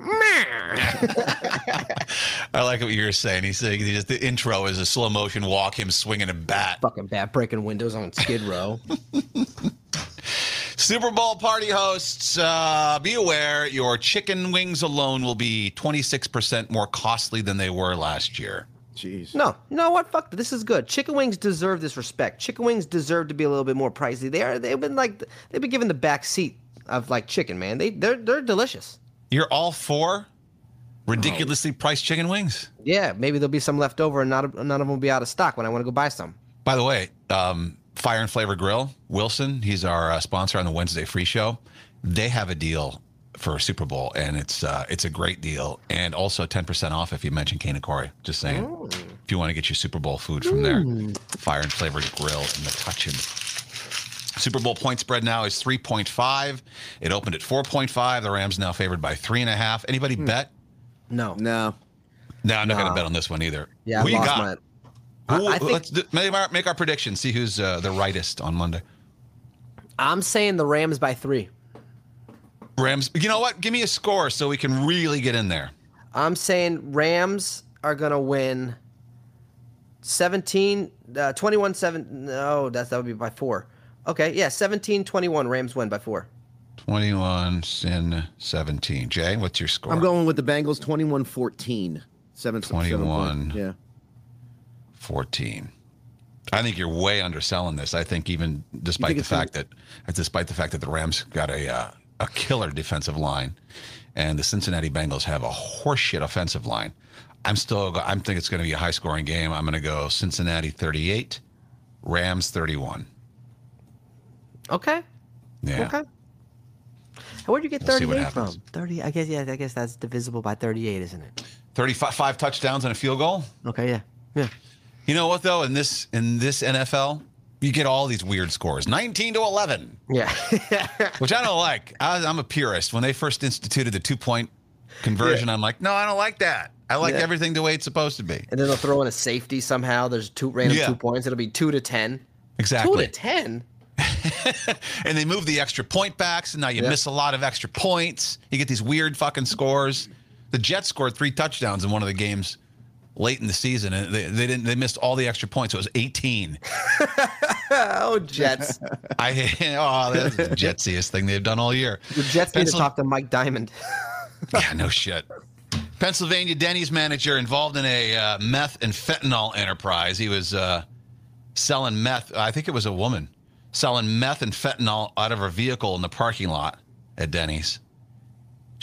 I like what you were saying. He's saying he just, the intro is a slow motion walk, him swinging a bat. Fucking bad breaking windows on Skid Row. Super Bowl party hosts, uh, be aware your chicken wings alone will be 26% more costly than they were last year. Jeez. No, you know what? Fuck. This is good. Chicken wings deserve this respect. Chicken wings deserve to be a little bit more pricey. They are. They've been like. They've been given the back seat of like chicken, man. They they're they're delicious. You're all for ridiculously priced chicken wings? Yeah, maybe there'll be some left over, and not none of them will be out of stock when I want to go buy some. By the way, um, Fire and Flavor Grill, Wilson, he's our uh, sponsor on the Wednesday free show. They have a deal for a Super Bowl, and it's uh, it's a great deal, and also 10% off if you mention Cane and Corey. Just saying, if you want to get your Super Bowl food from there, Fire and Flavor Grill in the Touchin. Super Bowl point spread now is 3.5. It opened at 4.5. The Rams now favored by three and a half. Anybody bet? No. No. No, I'm not going to bet on this one either. Yeah, Who I you got? my. I- Who- I think- let's do, make, our, make our prediction. See who's uh, the rightest on Monday. I'm saying the Rams by three. Rams. You know what? Give me a score so we can really get in there. I'm saying Rams are gonna win 17, uh, 21 7. No, that's that would be by four. Okay, yeah, 17 21. Rams win by four. 21 sin 17. Jay, what's your score? I'm going with the Bengals 21 14. Seven, seven 21. points. Yeah. 14. I think you're way underselling this. I think even despite think the fact that despite the fact that the Rams got a uh, a killer defensive line and the Cincinnati Bengals have a horseshit offensive line, I'm still I'm think it's going to be a high scoring game. I'm going to go Cincinnati 38, Rams 31. Okay. Yeah. Okay. Where'd you get We'll 38 from? 30. I guess yeah. I guess that's divisible by 38, isn't it? 35 five touchdowns and a field goal. Okay. Yeah. Yeah. You know what though? In this in this NFL, you get all these weird scores, 19 to 11, Yeah. which I don't like. I, I'm a purist. When they first instituted the two point conversion, I'm like, no, I don't like that. I like Yeah. everything the way it's supposed to be. and then they'll throw in a safety somehow. There's two random Yeah. two points. It'll be two to ten. exactly Two to ten. and they move the extra point backs, and now you Yeah. miss a lot of extra points. You get these weird fucking scores. The Jets scored three touchdowns in one of the games late in the season, and they, they didn't. They missed all the extra points. It was 18. Oh, Jets. I oh, that's the jetsiest thing they've done all year. the Jets need to talk to Mike Diamond. Yeah, no shit. Pennsylvania Denny's manager involved in a uh, meth and fentanyl enterprise. He was uh, selling meth. I think it was a woman selling meth and fentanyl out of her vehicle in the parking lot at Denny's.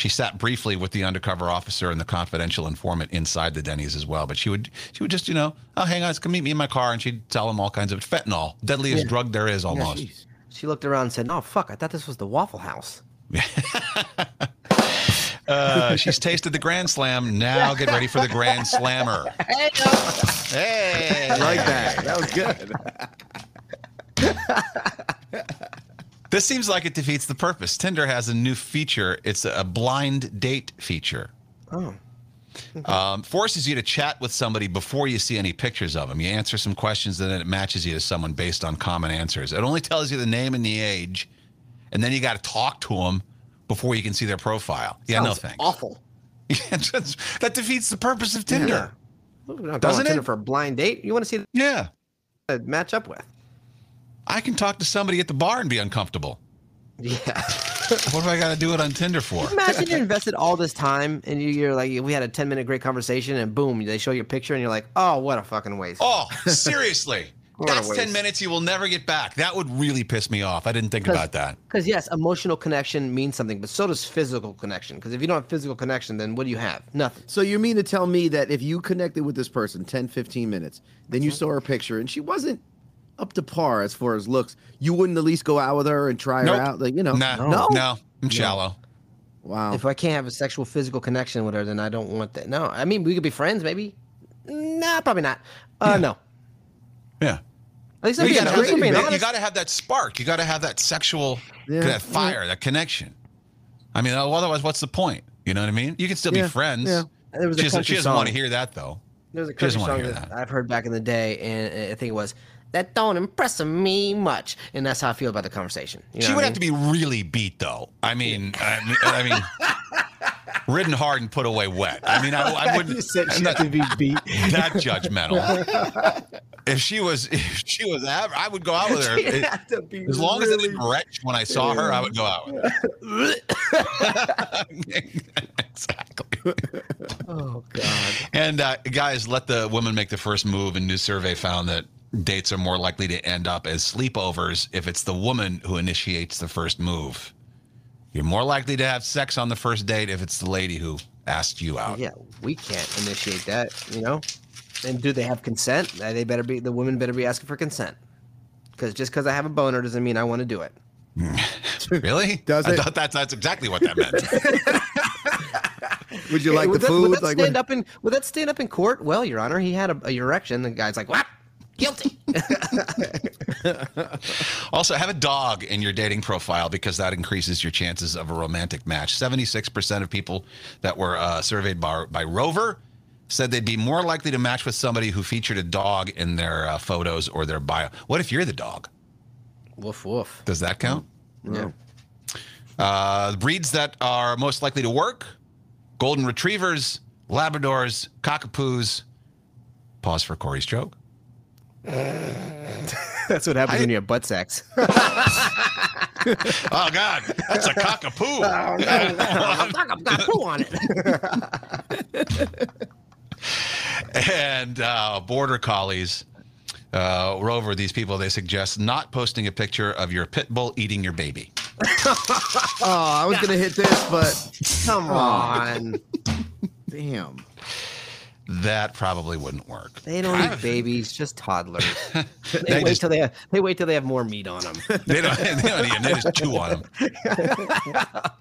She sat briefly with the undercover officer and the confidential informant inside the Denny's as well. But she would she would just you know oh hang on, come meet me in my car, and she'd tell him all kinds of fentanyl, deadliest drug there is almost. Jeez. She looked around and said, "Oh fuck, I thought this was the Waffle House." Uh, she's tasted the Grand Slam. Now get ready for the Grand Slammer. Hey, Like that. That was good. This seems like it defeats the purpose. Tinder has a new feature. It's a blind date feature. Oh. Um, forces you to chat with somebody before you see any pictures of them. You answer some questions, and then it matches you to someone based on common answers. It only tells you the name and the age, and then you got to talk to them before you can see their profile. Yeah, no Sounds thanks. Awful. Yeah, that defeats the purpose of Tinder. Going Doesn't Tinder it? for a blind date. You want to see Yeah. the match up with? I can talk to somebody at the bar and be uncomfortable. Yeah. What do I got to do it on Tinder for? Imagine you invested all this time and you, you're like, we had a 10 minute great conversation and boom, they show you a picture and you're like, oh, what a fucking waste. Oh, seriously. That's 10 minutes you will never get back. That would really piss me off. I didn't think about that. Because yes, emotional connection means something, but so does physical connection. Because if you don't have physical connection, then what do you have? Nothing. So you mean to tell me that if you connected with this person 10, 15 minutes, then you Mm-hmm. saw her picture and she wasn't up to par as far as looks, you wouldn't at least go out with her and try Nope. her out? Like, you know, Nah, no. no, I'm shallow. Wow. If I can't have a sexual physical connection with her, then I don't want that. No, I mean we could be friends, maybe. Nah, probably not. Uh, no. Yeah. At least You I'm being, gotta, at have, being that- you gotta have that spark. You gotta have that sexual, Yeah. that fire, that connection. I mean, otherwise, what's the point? You know what I mean? You can still Yeah, be friends. yeah. There was a She doesn't, she doesn't want to hear that though. There was a She country song that that. I've heard back in the day, and I think it was that don't impress me much, and that's how I feel about the conversation. You know she would I have to be really beat though. I mean, I mean, I mean ridden hard and put away wet. I mean, I, I wouldn't. You said I'm she not had to be beat. that judgmental. if she was, if she was, av- I would go out with her. It- have to be as long as it didn't retch when I saw her, I would go out with her. exactly. Oh God. And uh, guys, let the women make the first move. A new survey found that dates are more likely to end up as sleepovers if it's the woman who initiates the first move. You're more likely to have sex on the first date if it's the lady who asked you out. Yeah, we can't initiate that. You know. And do they have consent? They better be. The women better be asking for consent. Because just because I have a boner doesn't mean I want to do it. Really? Does I it? thought that's, that's exactly what that meant. Would you like would the that, food? Would that like, stand what- up in? Would that stand up in court? Well, Your Honor, he had a, a erection. The guy's like, "What? Guilty." Also, have a dog in your dating profile because that increases your chances of a romantic match. 76% of people that were uh, surveyed by, by Rover said they'd be more likely to match with somebody who featured a dog in their uh, photos or their bio. What if you're the dog? woof woof. Does that count? Yeah. Uh, breeds that are most likely to work golden retrievers, Labradors, cockapoos. Pause for Corey's joke. That's what happens I- when you have butt sex. Oh, God. That's a cockapoo. I've got poo on it. and uh, border collies. Uh, Rover, these people, they suggest not posting a picture of your pit bull eating your baby. oh, I was gonna hit this, but Come on. damn. That probably wouldn't work. They don't eat babies, just toddlers. They, They wait just- till they have, they wait till they have more meat on them. They don't, they don't eat them. They just chew on them.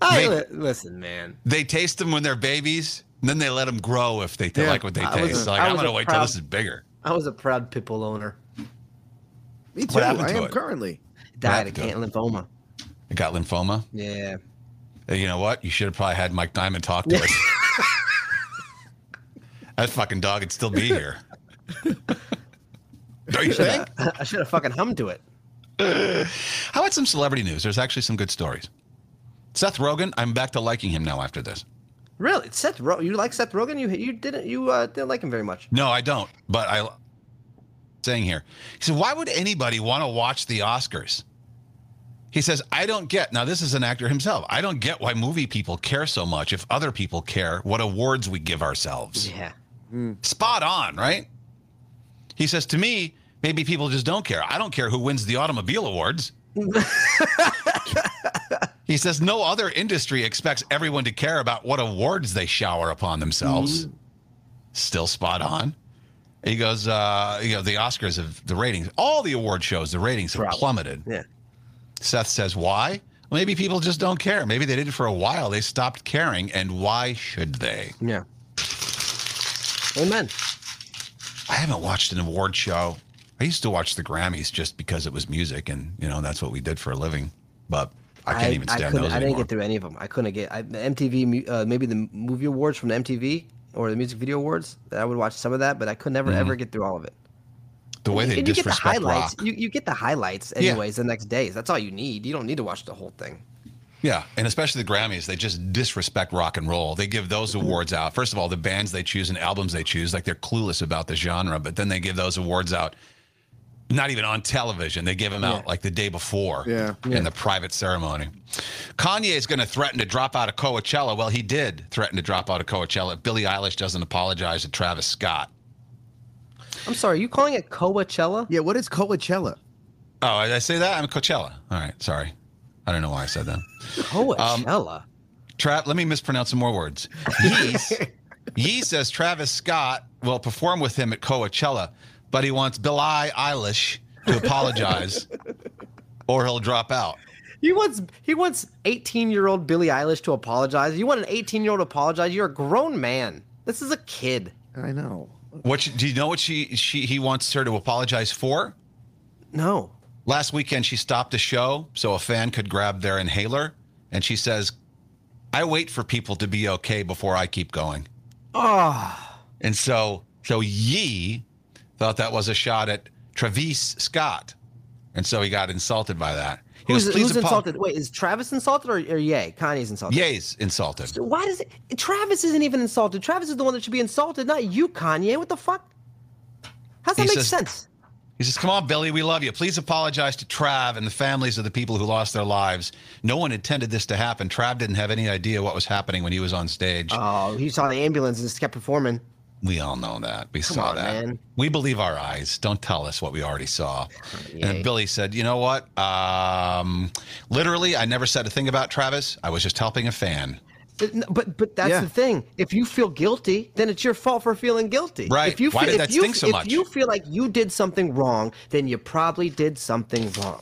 I, They- listen, man. They taste them when they're babies, and then they let them grow if they t- Yeah, like what they I taste. a- like, I I'm was going to a wait till proud- this is bigger. I was a proud pit bull owner. Me too. What I to am it? currently. Died of happened to lymphoma. It got lymphoma. Yeah. Uh, You know what? You should have probably had Mike Diamond talk to it. That fucking dog would still be here. Don't you think? I should have fucking hummed to it. How about some celebrity news? There's actually some good stories. Seth Rogen, I'm back to liking him now after this. Really, Seth Rogen? You like Seth Rogen? You you didn't you uh, didn't like him very much. No, I don't. But I saying here. He said, "Why would anybody want to watch the Oscars?" He says, "I don't get." Now, this is an actor himself. I don't get why movie people care so much if other people care what awards we give ourselves. Yeah. Spot on, right? He says, "To me, maybe people just don't care. I don't care who wins the automobile awards." He says no other industry expects everyone to care about what awards they shower upon themselves. Still spot on. He goes, uh, you know, the Oscars have the ratings, all the award shows, the ratings have Drop. plummeted. Yeah. Seth says, why? Maybe people just don't care. Maybe they did it for a while. They stopped caring. And why should they? Yeah. Amen. I haven't watched an award show. I used to watch the Grammys just because it was music and, you know, that's what we did for a living. But I can't even stand couldn't- those I didn't anymore. get through any of them. I couldn't get I, the MTV, uh, maybe the movie awards from the MTV or the music video awards. That I would watch some of that, but I could never ever get through all of it. the way they and you get the highlights. rock. You, you get the highlights Yeah. anyways the next days. That's all you need. You don't need to watch the whole thing. Yeah, and especially the Grammys, they just disrespect rock and roll. They give those mm-hmm. awards out. First of all, the bands they choose and albums they choose, like they're clueless about the genre, but then they give those awards out not even on television. They give them out like the day before Yeah. in the private ceremony. Kanye is going to threaten to drop out of Coachella. Well, he did threaten to drop out of Coachella. if Billie Eilish doesn't apologize to Travis Scott. I'm sorry, are you calling it Coachella? Yeah, what is Coachella? Oh, did I say that? I'm Coachella. All right, sorry. I don't know why I said that. Coachella. Um, Trav, let me mispronounce some more words. Yee, Yee says Travis Scott will perform with him at Coachella, but he wants Billie Eilish to apologize or he'll drop out. He wants he wants 18 year old Billie Eilish to apologize. You want an 18 year old to apologize? You're a grown man. This is a kid. I know. What she- do you know what she she he wants her to apologize for? No. Last weekend she stopped a show so a fan could grab their inhaler and she says, "I wait for people to be okay before I keep going." Oh, And so so Yee thought that was a shot at Travis Scott. And so he got insulted by that. He who's, goes, who's insulted? Wait, is Travis insulted or, or Ye? Kanye's insulted. Ye's insulted. So why does it? Travis isn't even insulted. Travis is the one that should be insulted, not you, Kanye. What the fuck? How's that He make says- sense? He says, Come on, Billie, we love you. Please apologize to Trav and the families of the people who lost their lives. No one intended this to happen. Trav didn't have any idea what was happening when he was on stage. Oh, he saw the ambulance and just kept performing. we all know that. We saw on, that. man. We believe our eyes. Don't tell us what we already saw. And Billie said, You know what? Um, literally, I never said a thing about Travis. I was just helping a fan. But but that's Yeah. the thing. If you feel guilty, then it's your fault for feeling guilty. Right. If you Why feel, did if that you, so if much? you feel like you did something wrong, then you probably did something wrong.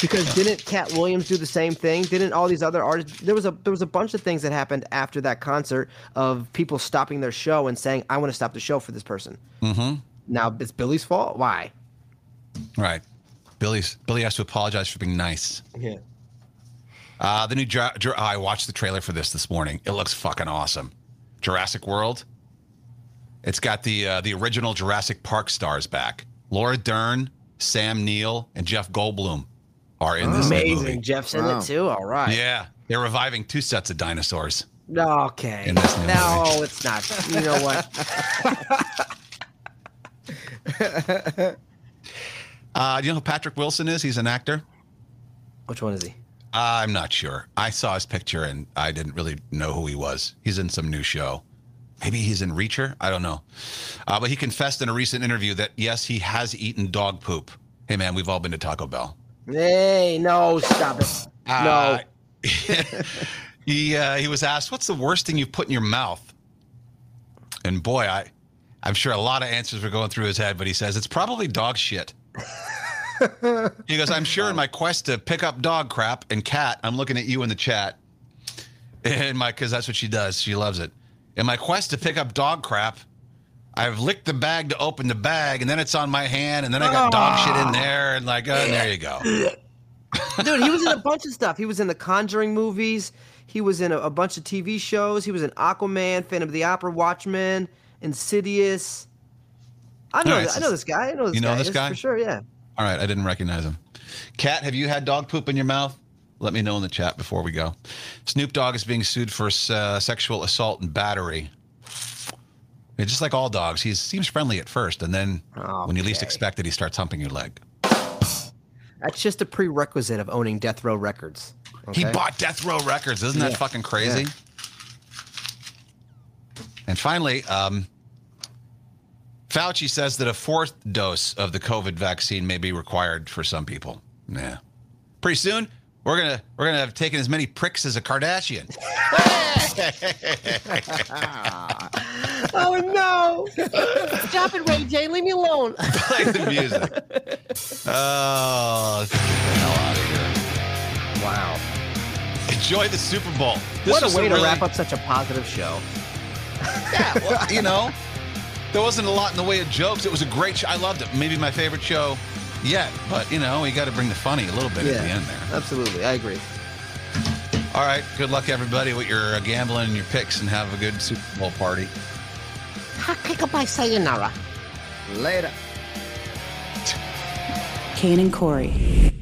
Because didn't Katt Williams do the same thing? Didn't all these other artists? There was a there was a bunch of things that happened after that concert of people stopping their show and saying, "I want to stop the show for this person." Mm-hmm. Now it's Billie's fault. Why? Right. Billie's Billie has to apologize for being nice. Yeah. Uh, the new Jura- Jura- I watched the trailer for this this morning. It looks fucking awesome. Jurassic World. It's got the uh, the original Jurassic Park stars back. Laura Dern, Sam Neill, and Jeff Goldblum are in this new Amazing. movie. Jeff's in Wow. it too. All right. Yeah, they're reviving two sets of dinosaurs. Okay. In this new no, movie. it's not. You know what? Uh, do you know who Patrick Wilson is? He's an actor. Which one is he? I'm not sure. I saw his picture and I didn't really know who he was. He's in some new show. Maybe he's in Reacher. I don't know. Uh, but he confessed in a recent interview that yes, he has eaten dog poop. Hey man, we've all been to Taco Bell. Hey, no, stop it. Uh, no. he uh, he was asked, "What's the worst thing you've put in your mouth?" And boy, I I'm sure a lot of answers were going through his head, but he says it's probably dog shit. he goes, "I'm sure in my quest to pick up dog crap and cat, I'm looking at you in the chat, and my because that's what she does. She loves it. In my quest to pick up dog crap." I've licked the bag to open the bag, and then it's on my hand, and then I got dog shit in there, and like, oh, and there you go. Dude, he was in a bunch of stuff. He was in the Conjuring movies. He was in a, a bunch of TV shows. He was in Aquaman, Phantom of the Opera, Watchmen, Insidious. I know. Right, I know this guy. I know this you know guy. this guy? for sure. Yeah. All right, I didn't recognize him. Kat, have you had dog poop in your mouth? Let me know in the chat before we go. Snoop Dogg is being sued for uh, sexual assault and battery. Yeah, just like all dogs, he seems friendly at first, and then when you least expect it, he starts humping your leg. That's just a prerequisite of owning Death Row Records. He bought Death Row Records. Isn't that fucking crazy? And finally, um, Fauci says that a fourth dose of the COVID vaccine may be required for some people. Yeah. Pretty soon, we're gonna we're gonna have taken as many pricks as a Kardashian. Oh no! Stop it, Ray J. Leave me alone. Play the music. Oh, let's get the hell out of here. wow. Enjoy the Super Bowl. This What a way to really- wrap up such a positive show. Yeah, well, you know, there wasn't a lot in the way of jokes. It was a great show. I loved it. Maybe my favorite show yet. But, you know, we got to bring the funny a little bit at the end there. Absolutely, I agree. All right. Good luck, everybody, with your uh, gambling and your picks, and have a good Super Bowl party. Goodbye, sayonara. Later. Cane and Corey.